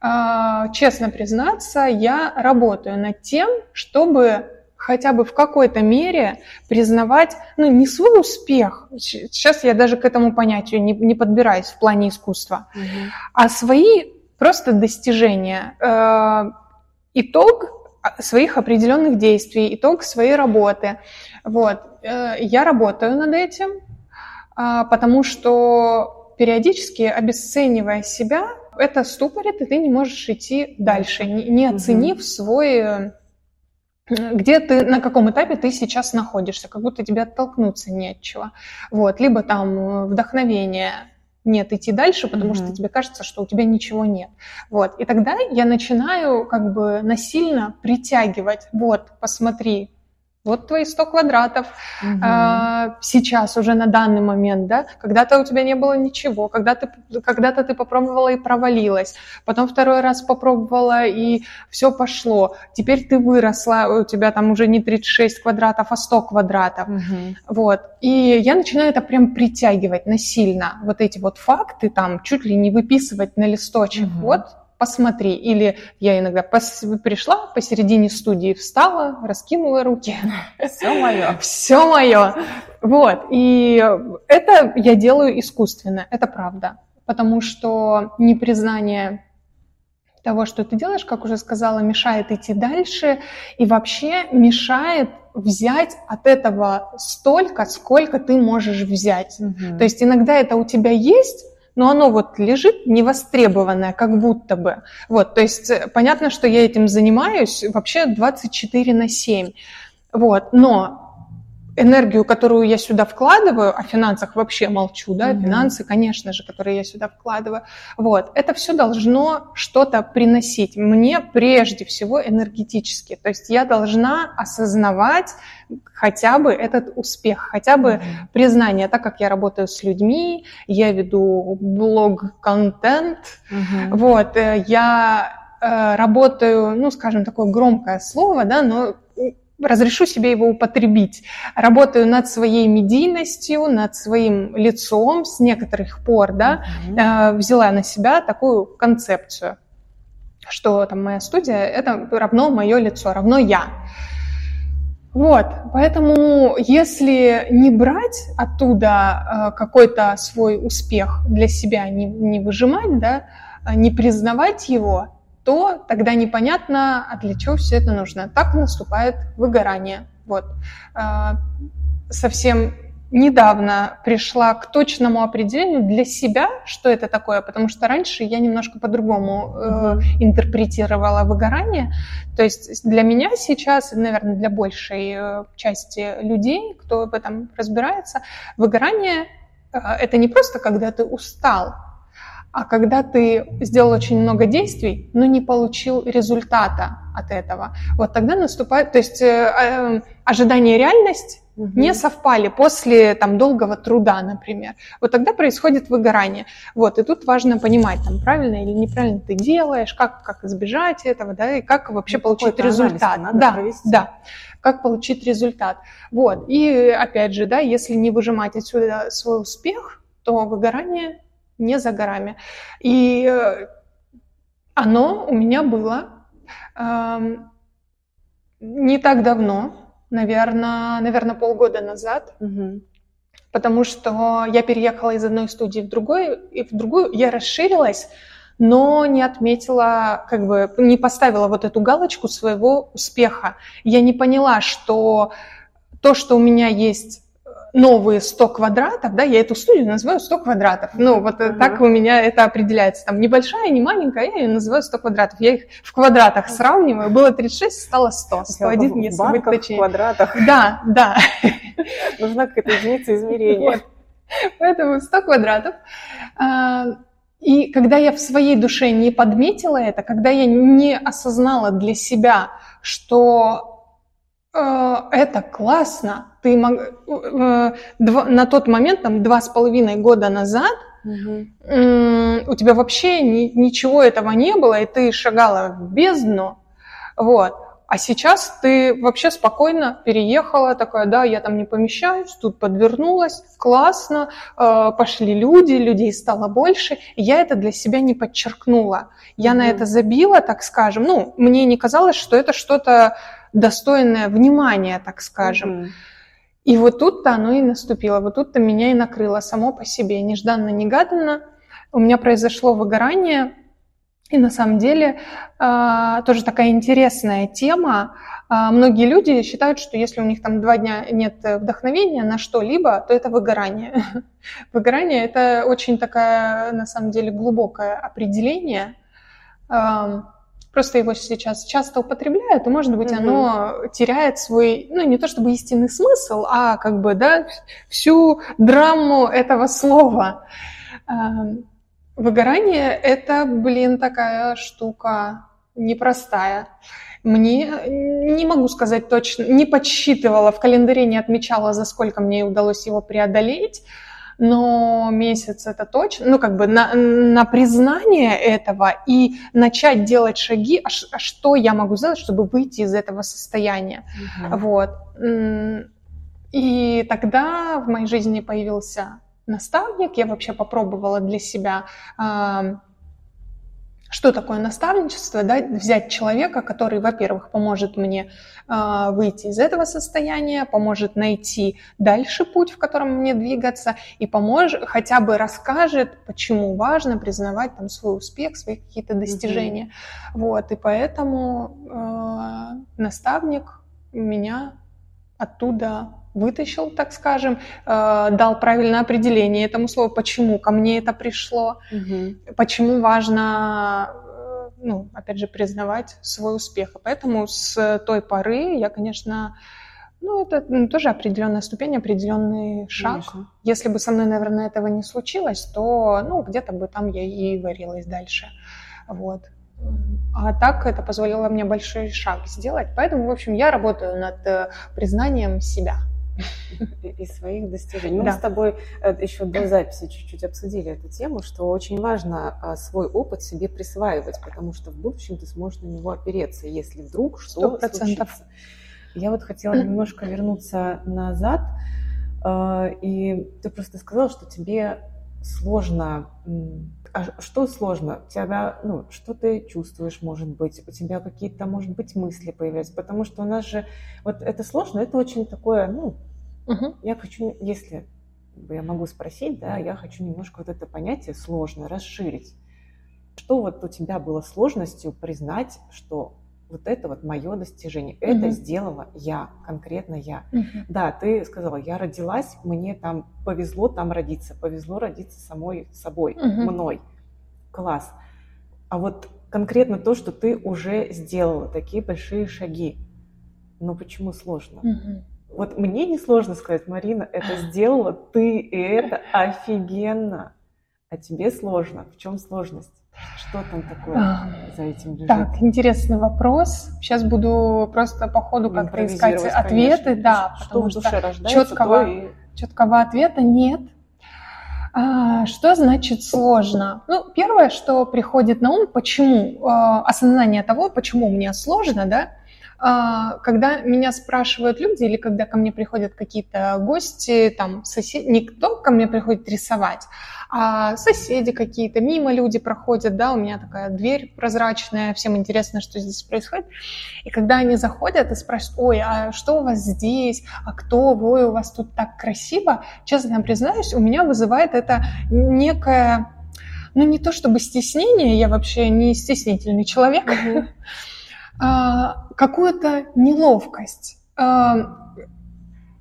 честно признаться, я работаю над тем, чтобы хотя бы в какой-то мере признавать, ну, не свой успех, сейчас я даже к этому понятию не, не подбираюсь в плане искусства, угу. а свои просто достижения, э, итог своих определенных действий, итог своей работы. Вот. Э, я работаю над этим, э, потому что периодически обесценивая себя, это ступорит, и ты не можешь идти дальше, не, не оценив свой э, где ты, на каком этапе ты сейчас находишься, как будто тебе оттолкнуться не от чего. Вот. Либо там э, вдохновение нет идти дальше, потому mm-hmm. что тебе кажется, что у тебя ничего нет. Вот. И тогда я начинаю как бы насильно притягивать. Вот, посмотри, вот твои 100 квадратов угу. а, сейчас уже на данный момент, да, когда-то у тебя не было ничего, когда-то, когда-то ты попробовала и провалилась, потом второй раз попробовала и все пошло, теперь ты выросла, у тебя там уже не 36 квадратов, а 100 квадратов, угу. вот, и я начинаю это прям притягивать насильно, вот эти вот факты там чуть ли не выписывать на листочек, угу. вот, посмотри. Или я иногда пос... пришла посередине студии, встала, раскинула руки. Все мое. Все мое. Вот. И это я делаю искусственно, это правда. Потому что непризнание того, что ты делаешь, как уже сказала, мешает идти дальше и вообще мешает взять от этого столько, сколько ты можешь взять. Угу. То есть иногда это у тебя есть, но оно вот лежит невостребованное, как будто бы. Вот, то есть э, понятно, что я этим занимаюсь вообще 24 на 7. Вот, но энергию, которую я сюда вкладываю, о финансах вообще молчу, да, mm-hmm. финансы, конечно же, которые я сюда вкладываю, вот, это все должно что-то приносить мне прежде всего энергетически, то есть я должна осознавать хотя бы этот успех, хотя бы mm-hmm. признание, так как я работаю с людьми, я веду блог-контент, mm-hmm. вот, э, я э, работаю, ну, скажем, такое громкое слово, да, но разрешу себе его употребить. Работаю над своей медийностью, над своим лицом с некоторых пор, да, mm-hmm. взяла на себя такую концепцию, что там моя студия – это равно мое лицо, равно я. Вот, поэтому если не брать оттуда э, какой-то свой успех для себя, не, не выжимать, да, не признавать его, то тогда непонятно, а для чего все это нужно. Так наступает выгорание. Вот. А, совсем недавно пришла к точному определению для себя, что это такое, потому что раньше я немножко по-другому э, интерпретировала выгорание. То есть для меня сейчас, наверное, для большей э, части людей, кто в этом разбирается, выгорание э, это не просто когда ты устал, а когда ты сделал очень много действий, но не получил результата от этого, вот тогда наступает, то есть э, э, ожидание и реальность угу. не совпали после там долгого труда, например. Вот тогда происходит выгорание. Вот, и тут важно понимать, там, правильно или неправильно ты делаешь, как, как избежать этого, да, и как вообще ну, получить результат. Надо да, провести. да как получить результат. Вот. И опять же, да, если не выжимать отсюда свой успех, то выгорание не за горами. И э, оно у меня было не так давно, наверное, наверное полгода назад, угу. потому что я переехала из одной студии в другую, и в другую я расширилась, но не отметила, как бы не поставила вот эту галочку своего успеха. Я не поняла, что то, что у меня есть новые 100 квадратов, да, я эту студию называю 100 квадратов. Ну, вот uh-huh. так у меня это определяется. Там небольшая, не маленькая, я ее называю 100 квадратов. Я их в квадратах сравниваю. Было 36, стало 100. 101, если быть точнее. в квадратах. Да, да. Нужна какая-то единица измерения. Вот. Поэтому 100 квадратов. А, и когда я в своей душе не подметила это, когда я не осознала для себя, что это классно. Ты мог... Э, на тот момент, там, два с половиной года назад, угу. у тебя вообще ни, ничего этого не было, и ты шагала в бездну. Вот. А сейчас ты вообще спокойно переехала, такая, да, я там не помещаюсь, тут подвернулась, классно, э, пошли люди, людей стало больше. Я это для себя не подчеркнула. Я mm на это забила, так скажем. Ну, мне не казалось, что это что-то достойное внимания, так скажем. Mm-hmm. И вот тут-то оно и наступило, вот тут-то меня и накрыло само по себе, нежданно-негаданно. У меня произошло выгорание, и на самом деле а, тоже такая интересная тема. А, многие люди считают, что если у них там два дня нет вдохновения на что-либо, то это выгорание. Выгорание – это очень такая, на самом деле, глубокое определение. Просто его сейчас часто употребляют, и, может быть, mm-hmm. оно теряет свой, ну, не то чтобы истинный смысл, а как бы, да, всю драму этого слова. Эм, выгорание – это, блин, такая штука непростая. Мне не могу сказать точно, не подсчитывала, в календаре не отмечала, за сколько мне удалось его преодолеть, но месяц это точно, ну как бы на, на признание этого и начать делать шаги, а, а что я могу сделать, чтобы выйти из этого состояния, угу. вот. И тогда в моей жизни появился наставник, я вообще попробовала для себя что такое наставничество? Да? Взять человека, который, во-первых, поможет мне э, выйти из этого состояния, поможет найти дальше путь, в котором мне двигаться, и поможет, хотя бы расскажет, почему важно признавать там, свой успех, свои какие-то достижения. Mm-hmm. Вот, и поэтому э, наставник меня оттуда вытащил, так скажем, э, дал правильное определение этому слову, почему ко мне это пришло, угу. почему важно, э, ну, опять же, признавать свой успех. И поэтому с той поры я, конечно, ну, это ну, тоже определенная ступень, определенный шаг. Конечно. Если бы со мной, наверное, этого не случилось, то, ну, где-то бы там я и варилась дальше. Вот. А так это позволило мне большой шаг сделать. Поэтому, в общем, я работаю над э, признанием себя и своих достижений. Мы да. с тобой э, еще до записи чуть-чуть обсудили эту тему, что очень важно а, свой опыт себе присваивать, потому что в будущем ты сможешь на него опереться, если вдруг что 100%. случится. Я вот хотела немножко вернуться назад, э, и ты просто сказала, что тебе сложно а что сложно? У тебя, ну, что ты чувствуешь, может быть? У тебя какие-то, может быть, мысли появляются? Потому что у нас же, вот это сложно, это очень такое, ну, угу. я хочу, если я могу спросить, да, я хочу немножко вот это понятие сложно расширить. Что вот у тебя было сложностью признать, что вот это вот мое достижение, mm это сделала я, конкретно я. mm Да, ты сказала, я родилась, мне там повезло там родиться, повезло родиться самой собой, mm мной. Класс. А вот конкретно то, что ты уже сделала, такие большие шаги, но почему сложно? mm Вот мне не сложно сказать, Марина, это сделала ты, и это офигенно. А тебе сложно. В чем сложность? Что там такое а, за этим лежит? Так, интересный вопрос. Сейчас буду просто по ходу как-то искать ответы. Конечно. Да, что потому в душе что рождается, четкого, и... четкого ответа нет. А, что значит сложно? Ну, первое, что приходит на ум, почему, а, осознание того, почему мне сложно, да, когда меня спрашивают люди или когда ко мне приходят какие-то гости, там, соседи, никто ко мне приходит рисовать, а соседи какие-то, мимо люди проходят, да, у меня такая дверь прозрачная, всем интересно, что здесь происходит. И когда они заходят и спрашивают, ой, а что у вас здесь, а кто вы, у вас тут так красиво, честно признаюсь, у меня вызывает это некое, ну не то чтобы стеснение, я вообще не стеснительный человек, а, какую-то неловкость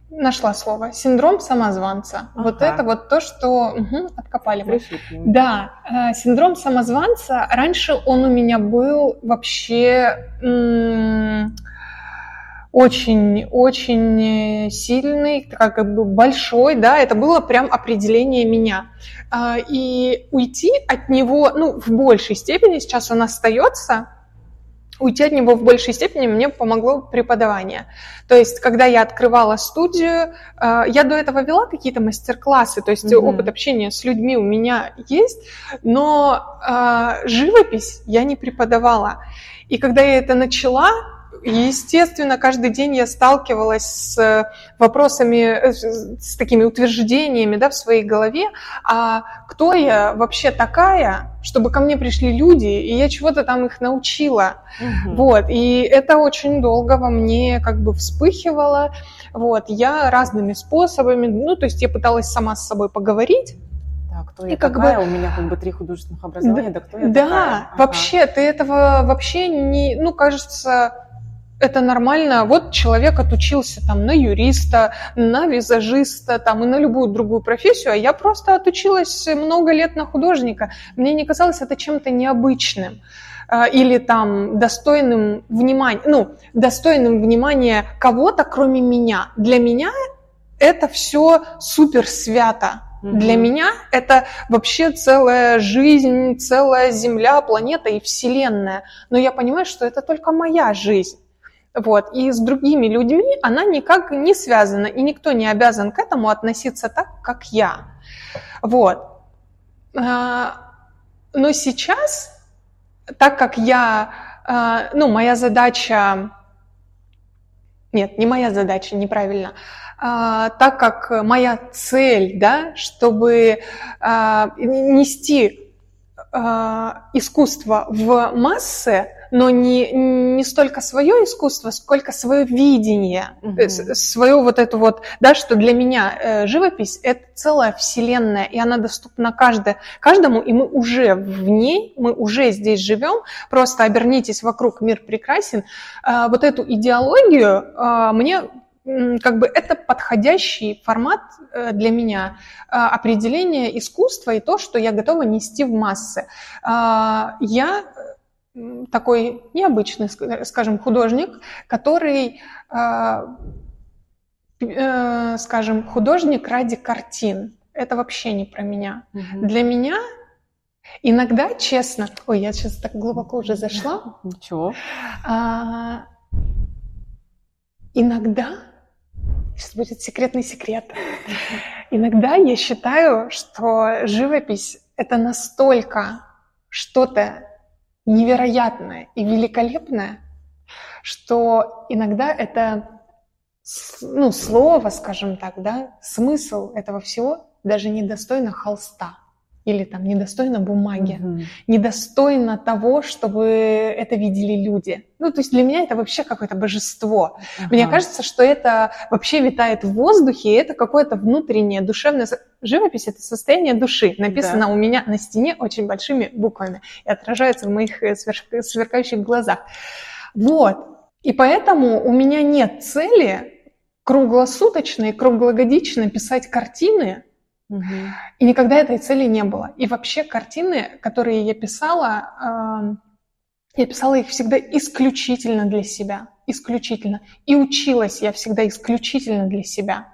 нашла слово. Синдром самозванца. Ага. Вот это вот то, что угу, откопали мы. Да, э, синдром самозванца. Раньше он у меня был вообще очень-очень сильный, как бы большой, да, это было прям определение меня. И уйти от него, ну, в большей степени сейчас он остается, уйти от него в большей степени мне помогло преподавание. То есть, когда я открывала студию, э, я до этого вела какие-то мастер-классы, то есть mm-hmm. опыт общения с людьми у меня есть, но э, живопись я не преподавала. И когда я это начала, Естественно, каждый день я сталкивалась с вопросами, э, с такими утверждениями да, в своей голове, а кто я вообще такая, чтобы ко мне пришли люди, и я чего-то там их научила. Угу. Вот, и это очень долго во мне как бы вспыхивало. Вот, я разными способами, ну, то есть я пыталась сама с собой поговорить, кто я и такая, как бы... у меня как бы три художественных образования, да, да кто я да, такая? Да, вообще, ты этого вообще не, ну, кажется, это нормально. Вот человек отучился там на юриста, на визажиста, там и на любую другую профессию, а я просто отучилась много лет на художника. Мне не казалось это чем-то необычным а, или там достойным внимания, ну, достойным внимания кого-то, кроме меня. Для меня это все супер свято. Mm-hmm. Для меня это вообще целая жизнь, целая Земля, планета и Вселенная. Но я понимаю, что это только моя жизнь. Вот. И с другими людьми она никак не связана, и никто не обязан к этому относиться так, как я. Вот. А, но сейчас, так как я, а, ну, моя задача, нет, не моя задача, неправильно, а, так как моя цель, да, чтобы нести искусство в массы, но не, не столько свое искусство, сколько свое видение, угу. свое вот это вот, да, что для меня э, живопись – это целая вселенная, и она доступна каждое, каждому, и мы уже в ней, мы уже здесь живем, просто обернитесь вокруг, мир прекрасен. Э, вот эту идеологию э, мне как бы это подходящий формат э, для меня определения искусства и то, что я готова нести в массы. Я такой необычный, скажем, художник, который, а, э, скажем, художник ради картин. Это вообще не про меня. Угу. Для меня иногда, честно, ой, я сейчас так глубоко уже зашла. Ничего. А, иногда, сейчас будет секретный секрет, иногда я считаю, что живопись это настолько что-то невероятное и великолепное, что иногда это ну, слово, скажем так, да, смысл этого всего даже недостойно холста или там недостойно бумаги, угу. недостойно того, чтобы это видели люди. Ну, то есть для меня это вообще какое-то божество. Ага. Мне кажется, что это вообще витает в воздухе, и это какое-то внутреннее душевное... Живопись — это состояние души. Написано да. у меня на стене очень большими буквами и отражается в моих э, сверкающих глазах. Вот. И поэтому у меня нет цели круглосуточно и круглогодично писать картины, И никогда этой цели не было. И вообще картины, которые я писала, я писала их всегда исключительно для себя, исключительно. И училась я всегда исключительно для себя.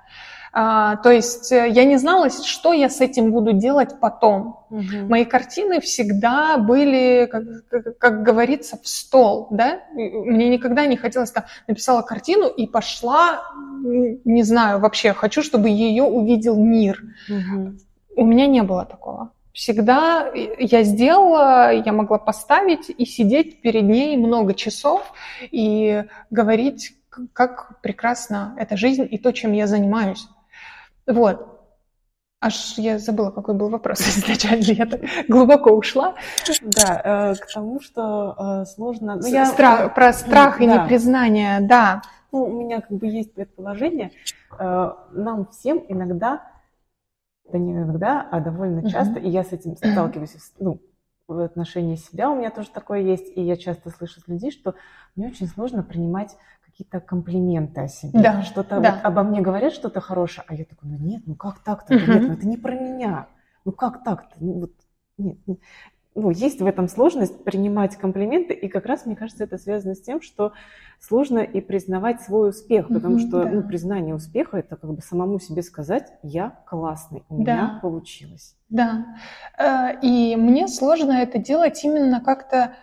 А, то есть э, я не знала, что я с этим буду делать потом. Угу. Мои картины всегда были, как, как, как говорится, в стол. Да? Мне никогда не хотелось, там, написала картину и пошла, не знаю, вообще, хочу, чтобы ее увидел мир. Угу. У меня не было такого. Всегда я сделала, я могла поставить и сидеть перед ней много часов и говорить, как прекрасна эта жизнь и то, чем я занимаюсь. Вот. Аж я забыла, какой был вопрос изначально, я так глубоко ушла. Да, э, к тому, что э, сложно... Ну, я... страх, про страх и да. непризнание, да. Ну, у меня как бы есть предположение. Э, нам всем иногда, да не иногда, а довольно часто, и я с этим сталкиваюсь, ну, в отношении себя у меня тоже такое есть, и я часто слышу от людей, что мне очень сложно принимать какие-то комплименты о себе. Да, что-то да. Вот обо мне говорят что-то хорошее, а я такой, ну нет, ну как так-то? Нет, ну это не про меня. Ну как так-то? Ну вот нет. Ну, есть в этом сложность принимать комплименты, и как раз, мне кажется, это связано с тем, что сложно и признавать свой успех, потому что да. ну, признание успеха это как бы самому себе сказать, я классный, у да. меня получилось. Да, э, и мне сложно это делать именно как-то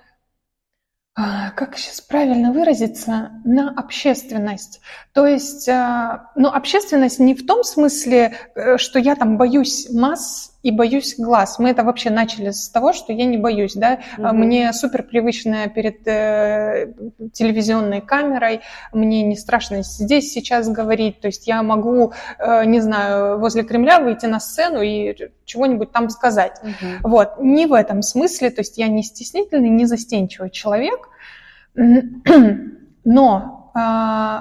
как сейчас правильно выразиться, на общественность. То есть, а, ну, общественность не в том смысле, э, что я там боюсь масс и боюсь глаз. Мы это вообще начали с того, что я не боюсь, да. Угу. Мне супер привычная перед э, телевизионной камерой, мне не страшно здесь сейчас говорить, то есть я могу, э, не знаю, возле Кремля выйти на сцену и чего-нибудь там сказать. Угу. Вот, не в этом смысле, то есть я не стеснительный, не застенчивый человек, но, э,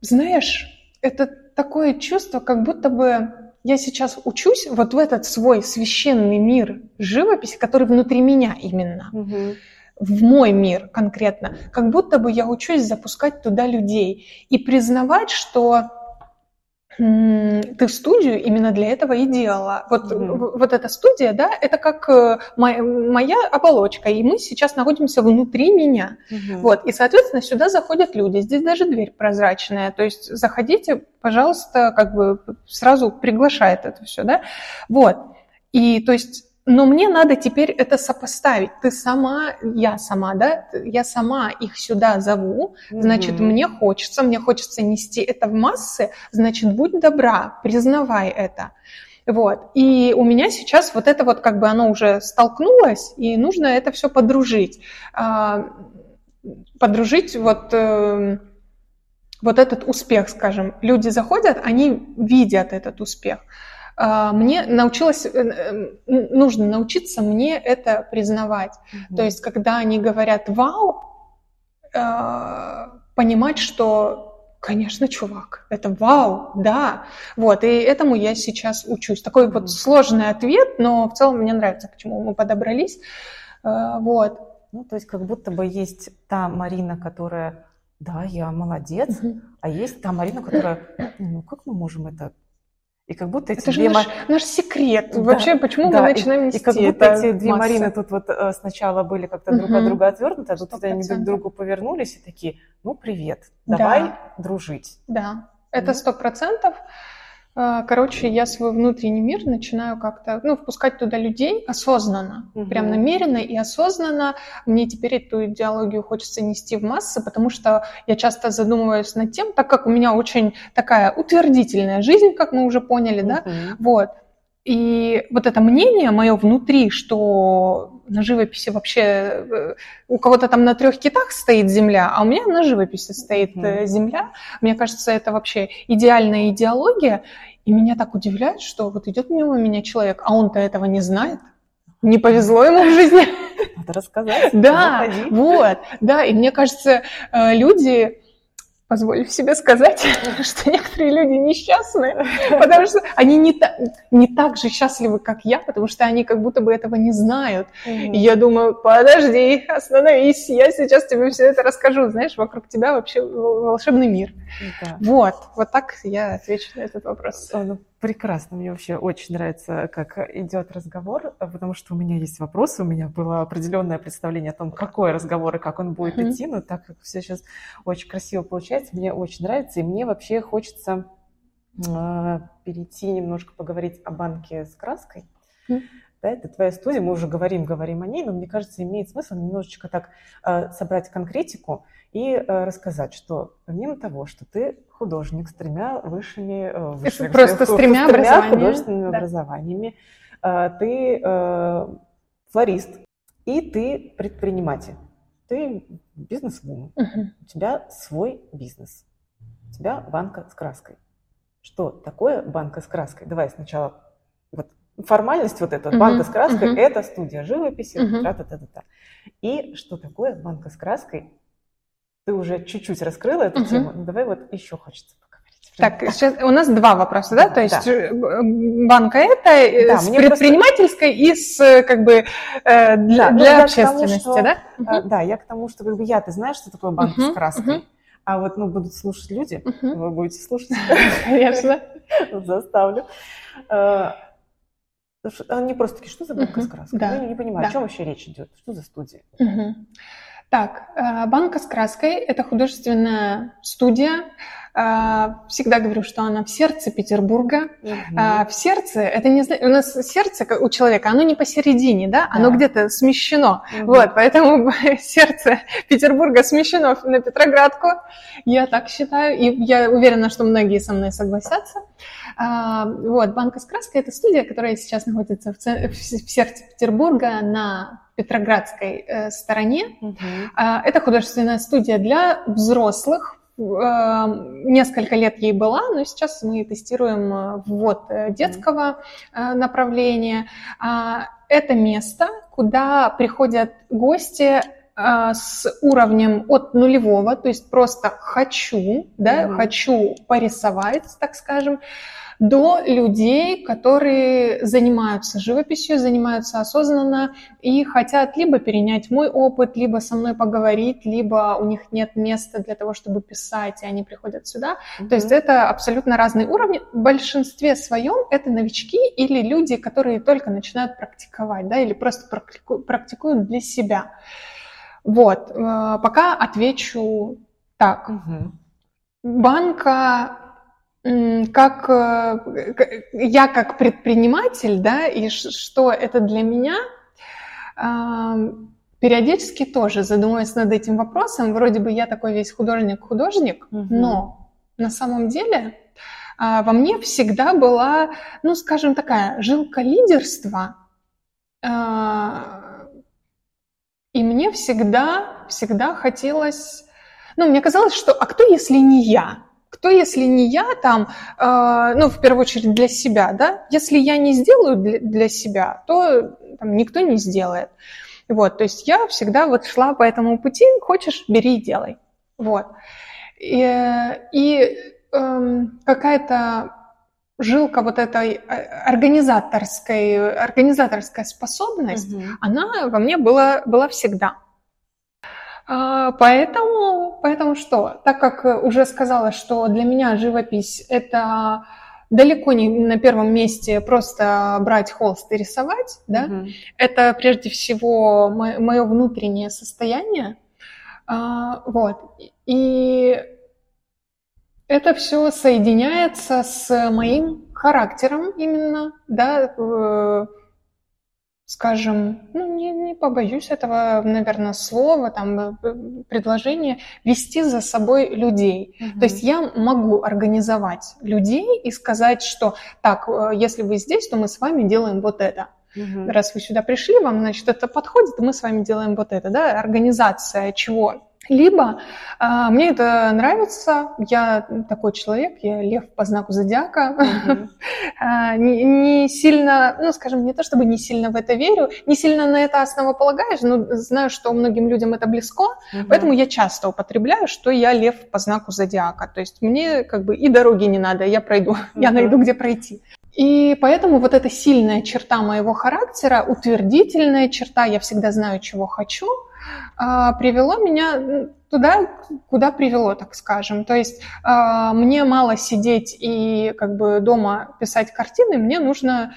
знаешь, это такое чувство, как будто бы я сейчас учусь вот в этот свой священный мир живописи, который внутри меня именно, угу. в мой мир конкретно, как будто бы я учусь запускать туда людей и признавать, что ты в студию именно для этого и делала. Вот, mm-hmm. вот эта студия, да, это как э, моя, моя оболочка, и мы сейчас находимся внутри меня. Mm-hmm. Вот, и, соответственно, сюда заходят люди. Здесь даже дверь прозрачная. То есть заходите, пожалуйста, как бы сразу приглашает это все, да. Вот. И то есть но мне надо теперь это сопоставить. Ты сама, я сама, да, я сама их сюда зову, значит, mm-hmm. мне хочется, мне хочется нести это в массы, значит, будь добра, признавай это. Вот. И у меня сейчас вот это вот как бы оно уже столкнулось, и нужно это все подружить. А, подружить вот, э, вот этот успех, скажем. Люди заходят, они видят этот успех. А, мне научилась, э, э, нужно научиться мне это признавать. Mm-hmm. То есть, когда они говорят «вау», а, понимать, что Конечно, чувак, это вау, да. Вот, и этому я сейчас учусь. Такой mm-hmm. вот сложный ответ, но в целом мне нравится, к чему мы подобрались. А, вот. Ну, то есть как будто бы есть та Марина, которая, да, я молодец, mm-hmm. а есть та Марина, которая, ну, как мы можем это и как будто эти это две... же наш, наш секрет. Да, Вообще, почему да, мы начинаем нести И как будто эти две. Марины тут вот э, сначала были как-то друг от друга отвернуты, а тут они друг к другу повернулись и такие, ну, привет, давай да. дружить. Да, это сто процентов. А, короче, я свой внутренний мир начинаю как-то, ну, впускать туда людей осознанно, угу. прям намеренно и осознанно. Мне теперь эту идеологию хочется нести в массы, потому что я часто задумываюсь над тем, так как у меня очень такая утвердительная жизнь, как мы уже поняли, угу. да, вот. и вот это мнение мое внутри, что на живописи вообще э, у кого-то там на трех китах стоит земля, а у меня на живописи стоит mm-hmm. земля. Мне кажется, это вообще идеальная идеология. И меня так удивляет, что вот идет мимо меня человек, а он-то этого не знает. Не повезло ему в жизни. Надо рассказать. Да, вот, да. И мне кажется, э, люди позволю себе сказать, что некоторые люди несчастны, потому что они не, та, не так же счастливы, как я, потому что они как будто бы этого не знают. Mm-hmm. И я думаю, подожди, остановись, я сейчас тебе все это расскажу. Знаешь, вокруг тебя вообще волшебный мир. Да. Вот, вот так я отвечу на этот вопрос. Прекрасно, мне вообще очень нравится, как идет разговор, потому что у меня есть вопросы, у меня было определенное представление о том, какой разговор и как он будет mm-hmm. идти, но так как все сейчас очень красиво получается, мне очень нравится, и мне вообще хочется э, перейти немножко поговорить о банке с краской. Mm-hmm. Да, это твоя студия, мы уже говорим, говорим о ней, но мне кажется, имеет смысл немножечко так э, собрать конкретику и э, рассказать, что помимо того, что ты художник с тремя высшими, э, высшими просто с тремя, с тремя художественными да. образованиями, э, ты флорист и ты предприниматель, ты бизнес-вумен, угу. у тебя свой бизнес, у тебя банка с краской. Что такое банка с краской? Давай сначала вот формальность вот эта, uh банка с краской, uh это студия живописи, uh тра-та-та-та. И что такое банка с краской ты уже чуть-чуть раскрыла эту угу. тему, ну, давай вот еще хочется поговорить. Так, сейчас у нас два вопроса, да? То есть да. Э, банка это э, да, с предпринимательской просто... и с э, как бы для, да, ну, для общественности, тому, что, да? Угу. Да, я к тому, что как бы я, ты знаешь, что такое банка угу, с краской? Угу. А вот, ну, будут слушать люди, угу. вы будете слушать. Конечно. Заставлю. Они просто такие, что за банка с краской? Я не понимаю, о чем вообще речь идет? Что за студия? Так, э, банка с краской – это художественная студия. Э, всегда говорю, что она в сердце Петербурга. Угу. В сердце, это не у нас сердце у человека, оно не посередине, да, оно да. где-то смещено. Угу. Вот, поэтому сердце Петербурга смещено на Петроградку. Я так считаю, и я уверена, что многие со мной согласятся. Вот, банка с краской – это студия, которая сейчас находится в сердце Петербурга на Петроградской э, стороне. Угу. Это художественная студия для взрослых. Э, несколько лет ей была, но сейчас мы тестируем э, ввод детского направления. А, это место, куда приходят гости с уровнем от нулевого, то есть просто хочу, да, mm хочу порисовать, так скажем, до людей, которые занимаются живописью, занимаются осознанно и хотят либо перенять мой опыт, либо со мной поговорить, либо у них нет места для того, чтобы писать, и они приходят сюда. Mm-hmm. То есть это абсолютно разные уровни. В большинстве своем это новички или люди, которые только начинают практиковать, да, или просто практику- практикуют для себя. Вот, э, пока отвечу так. Угу. Банка как э, я как предприниматель, да, и что это для меня, периодически тоже задумываюсь над этим вопросом. Вроде бы я такой весь художник-художник, угу. но на самом деле а, во мне всегда была, ну, скажем, такая жилка лидерства. А, и мне всегда, всегда хотелось, ну, мне казалось, что а кто, если не я? Кто, если не я там, э, ну, в первую очередь для себя, да? Если я не сделаю для, для себя, то там, никто не сделает. Вот, то есть я всегда вот шла по этому пути, хочешь, бери и делай. Вот. И, и э, какая-то жилка вот этой э, организаторской, организаторская способность, угу. она во мне была, была всегда. А, поэтому, поэтому что? Так как уже сказала, что для меня живопись – это далеко не на первом месте просто брать холст и рисовать, да? Угу. Это прежде всего мое внутреннее состояние. А, вот. И это все соединяется с моим характером именно, да, скажем, ну, не, не побоюсь этого, наверное, слова, там, э, предложения, вести за собой людей. Угу. То есть я могу организовать людей и сказать, что так, э, если вы здесь, то мы с вами делаем вот это. Угу. Раз вы сюда пришли, вам, значит, это подходит, мы с вами делаем вот это, да, организация чего? Либо э, мне это нравится, я такой человек, я лев по знаку зодиака, mm-hmm. не, не сильно, ну, скажем, не то чтобы не сильно в это верю, не сильно на это основополагаюсь, но знаю, что многим людям это близко, mm-hmm. поэтому я часто употребляю, что я лев по знаку зодиака. То есть мне как бы и дороги не надо, я пройду, mm-hmm. я найду, где пройти. И поэтому вот эта сильная черта моего характера, утвердительная черта, я всегда знаю, чего хочу – а, привело меня туда, куда привело, так скажем. То есть а, мне мало сидеть и как бы дома писать картины, мне нужно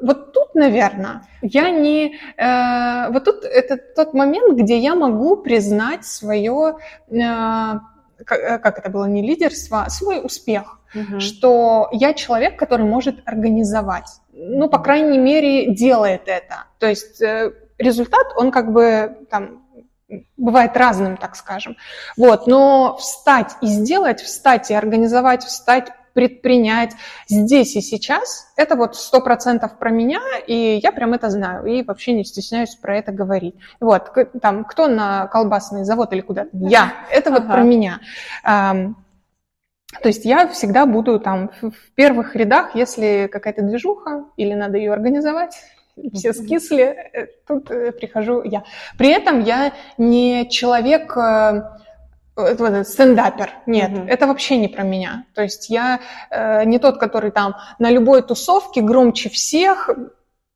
вот тут, наверное, я не... Э, вот тут это тот момент, где я могу признать свое... Э, как это было, не лидерство, а свой успех. Угу. Что я человек, который может организовать. Ну, по крайней мере, делает это. То есть э, результат, он как бы там бывает разным, так скажем. Вот, но встать и сделать, встать и организовать, встать, предпринять здесь и сейчас, это вот сто процентов про меня, и я прям это знаю, и вообще не стесняюсь про это говорить. Вот, там, кто на колбасный завод или куда-то? Я. Это вот ага. про меня. То есть я всегда буду там в первых рядах, если какая-то движуха или надо ее организовать, все скисли, э, тут э, прихожу я. При этом я не человек э, стендапер. Нет, mm-hmm. это вообще не про меня. То есть я э, не тот, который там на любой тусовке громче всех.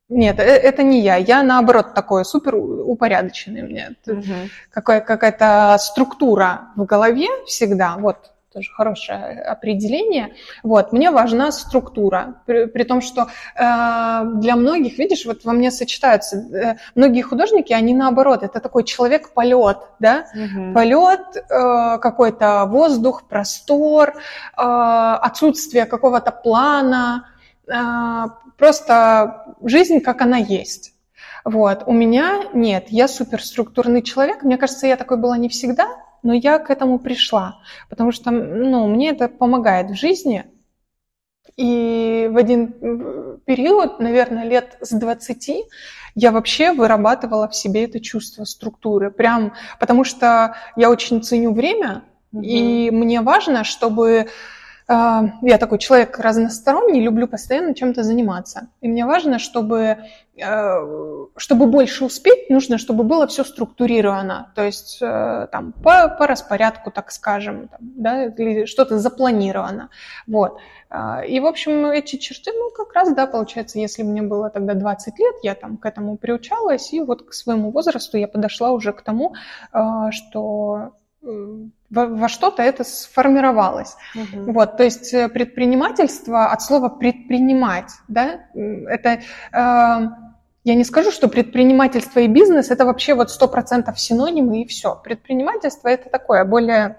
Нет, это не я. Я наоборот такой супер упорядоченный. Меня mm-hmm. какая- какая-то структура в голове всегда. Вот тоже хорошее определение. Вот, мне важна структура, при, при том, что э, для многих, видишь, вот во мне сочетаются э, многие художники, они наоборот, это такой человек-полет, да, угу. полет, э, какой-то воздух, простор, э, отсутствие какого-то плана, э, просто жизнь, как она есть. Вот. У меня нет, я суперструктурный человек. Мне кажется, я такой была не всегда, но я к этому пришла, потому что ну, мне это помогает в жизни. И в один период, наверное, лет с 20, я вообще вырабатывала в себе это чувство структуры. Прям потому что я очень ценю время, угу. и мне важно, чтобы я такой человек разносторонний, люблю постоянно чем-то заниматься. И мне важно, чтобы, э, чтобы больше успеть, нужно, чтобы было все структурировано. То есть э, там, по, по распорядку, так скажем, там, да, или что-то запланировано. Вот. А, и, в общем, эти черты, ну, как раз, да, получается, если мне было тогда 20 лет, я там к этому приучалась, и вот к своему возрасту я подошла уже к тому, а, что во, во что-то это сформировалось. Угу. Вот, то есть э, предпринимательство от слова предпринимать, да, это э, я не скажу, что предпринимательство и бизнес это вообще вот сто процентов синонимы и все. Предпринимательство это такое более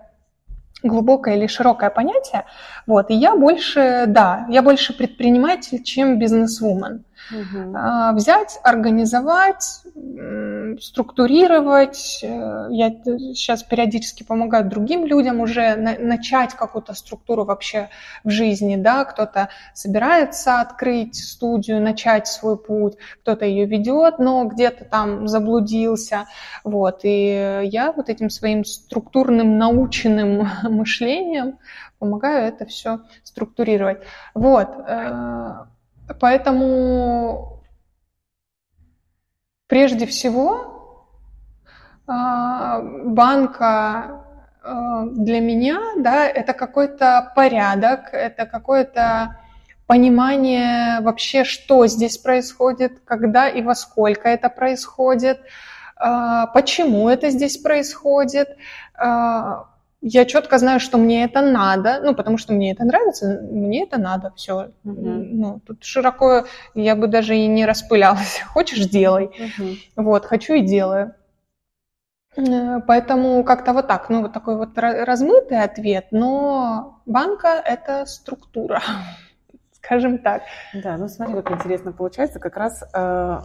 глубокое или широкое понятие. Вот, и я больше, да, я больше предприниматель, чем бизнесвумен. Угу. Взять, организовать, структурировать. Э, я сейчас периодически помогаю другим людям уже начать какую-то структуру вообще в жизни. Да? Кто-то собирается открыть студию, начать свой путь, кто-то ее ведет, но где-то там заблудился. Вот. И я вот этим своим структурным наученным мышлением помогаю это все структурировать. Вот. Поэтому прежде всего а, банка а, для меня, да, это какой-то порядок, это какое-то понимание вообще, что здесь происходит, когда и во сколько это происходит, а, почему это здесь происходит, я четко знаю, что мне это надо, ну, потому что мне это нравится, мне это надо, все. Угу. Ну, тут широко я бы даже и не распылялась. Хочешь, делай. Угу. Вот, хочу и делаю. Э, поэтому как-то вот так, ну, вот такой вот размытый ответ, но банка – это структура, скажем так. Да, ну смотри, как интересно получается, как раз э,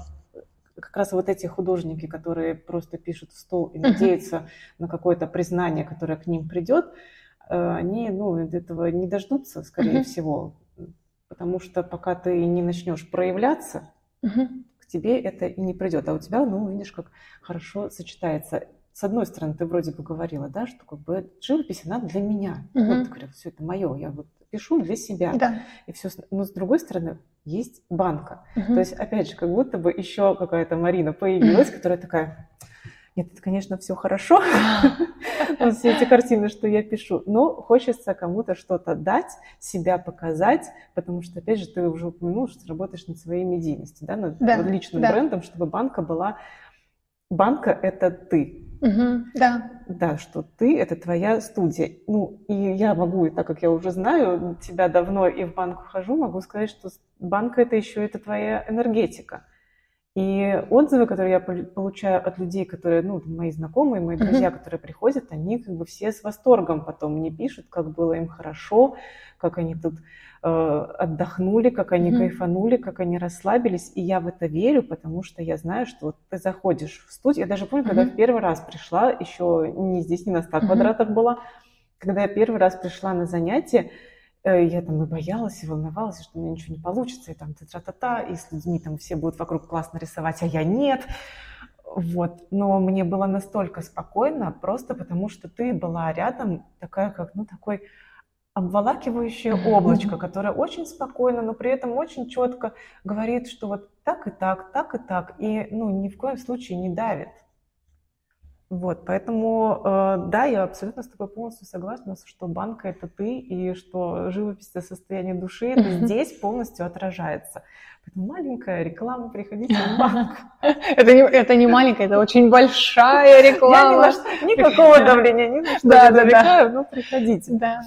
как раз вот эти художники, которые просто пишут в стол и надеются на какое-то признание, которое к ним придет, э, они ну, этого не дождутся, скорее всего. Потому что пока ты не начнешь проявляться, к тебе это и не придет. А у тебя, ну, видишь, как хорошо сочетается с одной стороны, ты вроде бы говорила, да, что как бы живопись, она для меня. Угу. Вот, ты говорила, все это мое, я вот пишу для себя. Да. И все, но с другой стороны, есть банка. Угу. То есть, опять же, как будто бы еще какая-то Марина появилась, угу. которая такая, нет, это, конечно, все хорошо, все эти картины, что я пишу, но хочется кому-то что-то дать, себя показать, потому что, опять же, ты уже упомянул, что работаешь над своей медийностью, да, над да, личным да. брендом, чтобы банка была... Банка — это ты, Угу, да. Да, что ты – это твоя студия. Ну, и я могу, так как я уже знаю тебя давно и в банк хожу, могу сказать, что банк – это еще это твоя энергетика. И отзывы, которые я получаю от людей, которые, ну, мои знакомые, мои друзья, mm-hmm. которые приходят, они как бы все с восторгом потом мне пишут, как было им хорошо, как они тут отдохнули, как они mm-hmm. кайфанули, как они расслабились. И я в это верю, потому что я знаю, что вот ты заходишь в студию. Я даже помню, mm-hmm. когда в первый раз пришла, еще не здесь, не на 100 mm-hmm. квадратах была, когда я первый раз пришла на занятие, Э, я там и боялась, и волновалась, что у меня ничего не получится, и там та-та-та, и с людьми там все будут вокруг классно рисовать, а я нет. Вот. Но мне было настолько спокойно, просто потому что ты была рядом, такая как, ну, такой обволакивающее облачко, которое очень спокойно, но при этом очень четко говорит, что вот так и так, так и так, и ну, ни в коем случае не давит. Вот, поэтому, э, да, я абсолютно с тобой полностью согласна, что банка – это ты, и что живопись – это состояние души, это здесь полностью отражается. Поэтому маленькая реклама, приходите в банк. Это не, это не маленькая, это очень большая реклама. Я ни на что, никакого давления, ни на что да, не да, но приходите. Да.